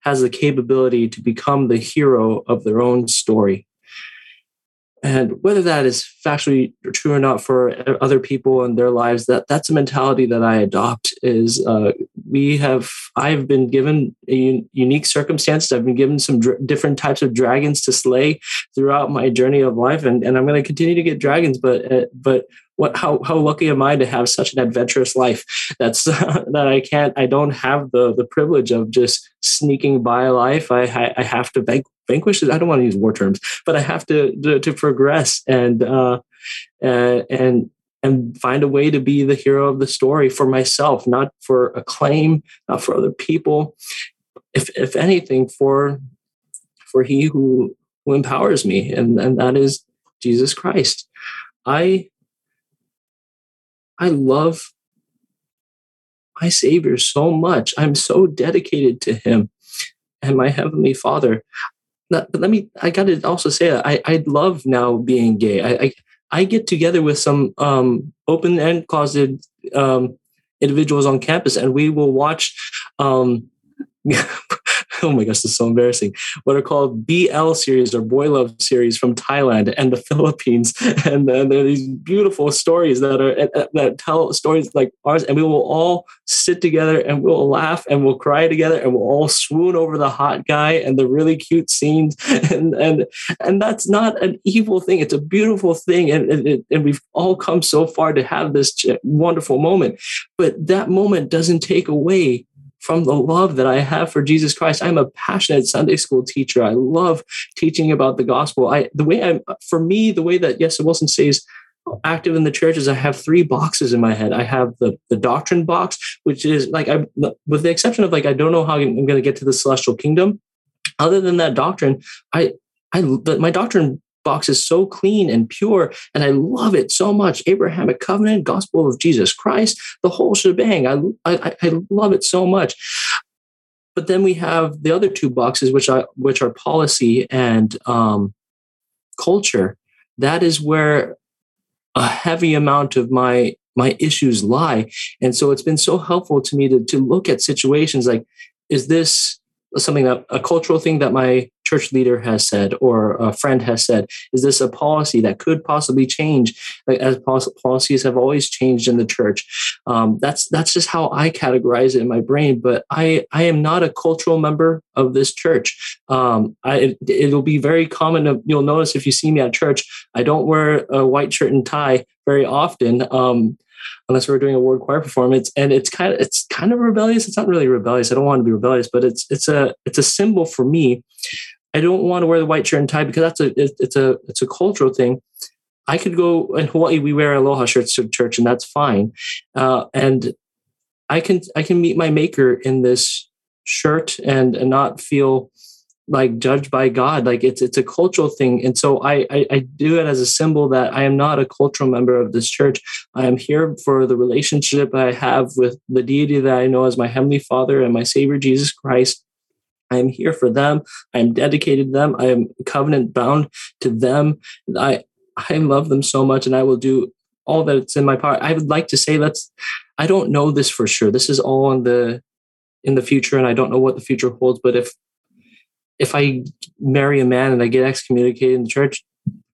has the capability to become the hero of their own story. And whether that is factually true or not for other people in their lives that that's a mentality that i adopt is uh, we have i've been given a unique circumstance i've been given some dr- different types of dragons to slay throughout my journey of life and, and i'm going to continue to get dragons but uh, but what how how lucky am I to have such an adventurous life? That's uh, that I can't I don't have the the privilege of just sneaking by life. I I, I have to vanqu- vanquish. I don't want to use war terms, but I have to to, to progress and uh, and and find a way to be the hero of the story for myself, not for acclaim, not for other people. If if anything, for for He who who empowers me, and and that is Jesus Christ. I I love my Savior so much. I'm so dedicated to Him and my Heavenly Father. But let me, I got to also say that I, I love now being gay. I, I, I get together with some um, open and closeted um, individuals on campus and we will watch um, oh my gosh, this is so embarrassing. What are called BL series or boy love series from Thailand and the Philippines, and then there are these beautiful stories that are eh, eh, that tell stories like ours, and we will all sit together and we'll laugh and we'll cry together and we'll all swoon over the hot guy and the really cute scenes, and and and that's not an evil thing. It's a beautiful thing, and and, and we've all come so far to have this wonderful moment, but that moment doesn't take away from the love that I have for Jesus Christ. I'm a passionate Sunday school teacher. I love teaching about the gospel. I the way I'm for me, the way that Yesaya Wilson says active in the church is I have three boxes in my head. I have the the doctrine box, which is like I with the exception of like I don't know how I'm going to get to the celestial kingdom. Other than that doctrine, I I my doctrine box is so clean and pure, and I love it so much. Abrahamic covenant, gospel of Jesus Christ, the whole shebang. I, I, I love it so much. But then we have the other two boxes, which I which are policy and um, culture. That is where a heavy amount of my my issues lie. And so it's been so helpful to me to, to look at situations like, is this something that a cultural thing that my church leader has said or a friend has said? Is this a policy that could possibly change, as policies have always changed in the church? Um, that's that's just how I categorize it in my brain. But I I am not a cultural member of this church. Um, I, it, will be very common. To, you'll notice if you see me at church, I don't wear a white shirt and tie very often. Um, unless we're doing a ward choir performance. And it's kind of it's kind of rebellious. It's not really rebellious. I don't want to be rebellious but it's it's a it's a symbol for me. I don't want to wear the white shirt and tie because that's a it's a it's a cultural thing. I could go in hawaii we wear aloha shirts to church and that's fine. Uh, and i can i can meet my maker in this shirt and, and not feel like judged by God. Like it's it's a cultural thing, and so I, I, I do it as a symbol that I am not a cultural member of this church. I am here for the relationship I have with the deity that I know as my heavenly Father and my Savior Jesus Christ. I am here for them. I am dedicated to them. I am covenant bound to them. I I love them so much, and I will do all that's in my power. I would like to say let's. I don't know this for sure. This is all in the in the future, and I don't know what the future holds. But if if I marry a man and I get excommunicated in the church,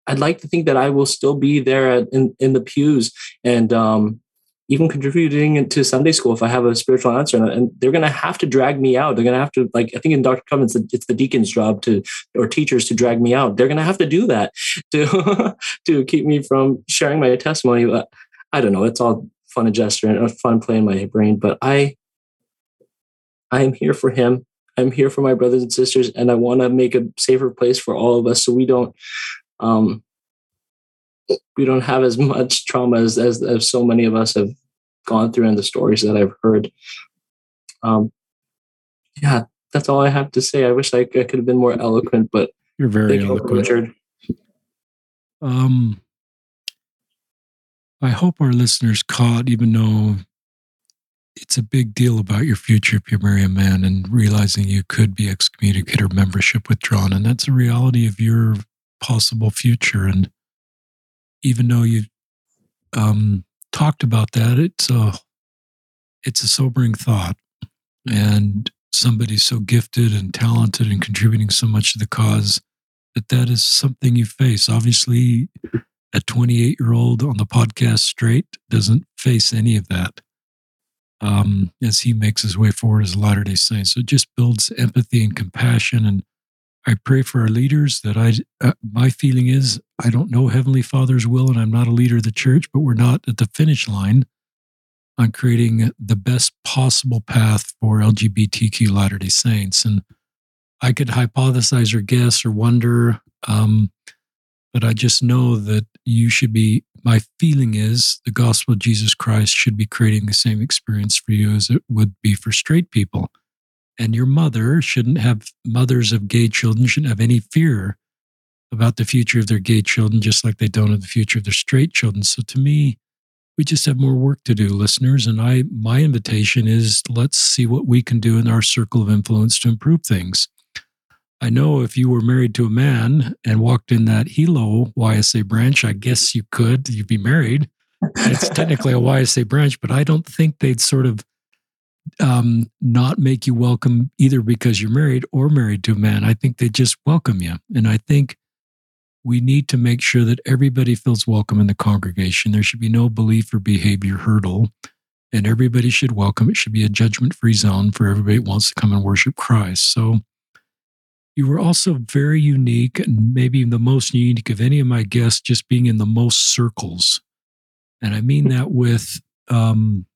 I'd like to think that I will still be there in, in the pews and um, even contributing to Sunday school if I have a spiritual answer. And they're going to have to drag me out. They're going to have to, like, I think in Doctrine and Covenants, it's the deacon's job to, or teachers to drag me out. They're going to have to do that to, to keep me from sharing my testimony. But I don't know. It's all fun and gesture and fun playing my brain. But I, I am here for him. I'm here for my brothers and sisters, and I want to make a safer place for all of us, so we don't um, we don't have as much trauma as, as, as so many of us have gone through in the stories that I've heard. Um, yeah, that's all I have to say. I wish I, I could have been more eloquent, but you're very eloquent, Richard. Um, I hope our listeners caught, even though it's a big deal about your future if you marry a man and realizing you could be excommunicated or membership withdrawn. And that's a reality of your possible future. And even though you um, talked about that, it's a, it's a sobering thought. And somebody so gifted and talented and contributing so much to the cause that that is something you face. Obviously, a 28 year old on the podcast straight doesn't face any of that um, as he makes his way forward as a Latter day Saint. So it just builds empathy and compassion. And I pray for our leaders that I, uh, my feeling is, I don't know Heavenly Father's will, and I'm not a leader of the church, but we're not at the finish line on creating the best possible path for LGBTQ Latter day Saints. And I could hypothesize or guess or wonder, um, but I just know that you should be. My feeling is the gospel of Jesus Christ should be creating the same experience for you as it would be for straight people. And your mother shouldn't have, mothers of gay children shouldn't have any fear about the future of their gay children, just like they don't of the future of their straight children. So to me, we just have more work to do, listeners. And I, my invitation is let's see what we can do in our circle of influence to improve things. I know if you were married to a man and walked in that Hilo YSA branch, I guess you could. You'd be married. It's technically a YSA branch, but I don't think they'd sort of um, not make you welcome either because you're married or married to a man. I think they just welcome you. And I think we need to make sure that everybody feels welcome in the congregation. There should be no belief or behavior hurdle, and everybody should welcome. It should be a judgment free zone for everybody who wants to come and worship Christ. So, you were also very unique and maybe the most unique of any of my guests, just being in the most circles. And I mean that with um,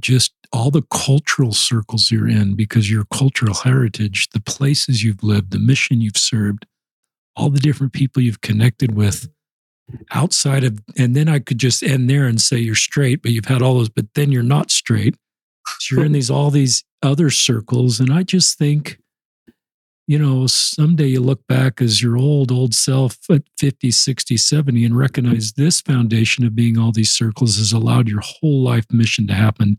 just all the cultural circles you're in because your cultural heritage, the places you've lived, the mission you've served, all the different people you've connected with outside of, and then I could just end there and say you're straight, but you've had all those, but then you're not straight. So you're in these, all these other circles. And I just think, you know, someday you look back as your old, old self at 50, 60, 70 and recognize this foundation of being all these circles has allowed your whole life mission to happen,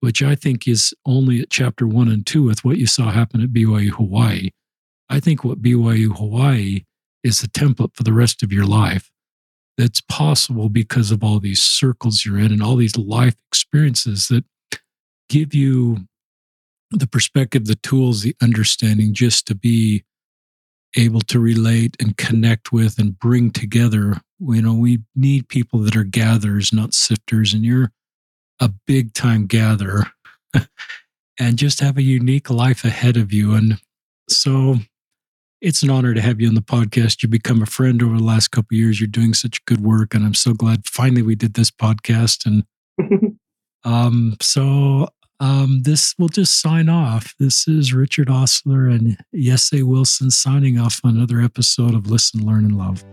which I think is only at chapter one and two with what you saw happen at BYU Hawaii. I think what BYU Hawaii is the template for the rest of your life. That's possible because of all these circles you're in and all these life experiences that give you the perspective, the tools, the understanding just to be able to relate and connect with and bring together. You know, we need people that are gatherers, not sifters, and you're a big time gatherer and just have a unique life ahead of you. And so it's an honor to have you on the podcast. You've become a friend over the last couple years. You're doing such good work, and I'm so glad finally we did this podcast. And um, so um, this will just sign off. This is Richard Ostler and Yesse Wilson signing off on another episode of Listen, Learn, and Love.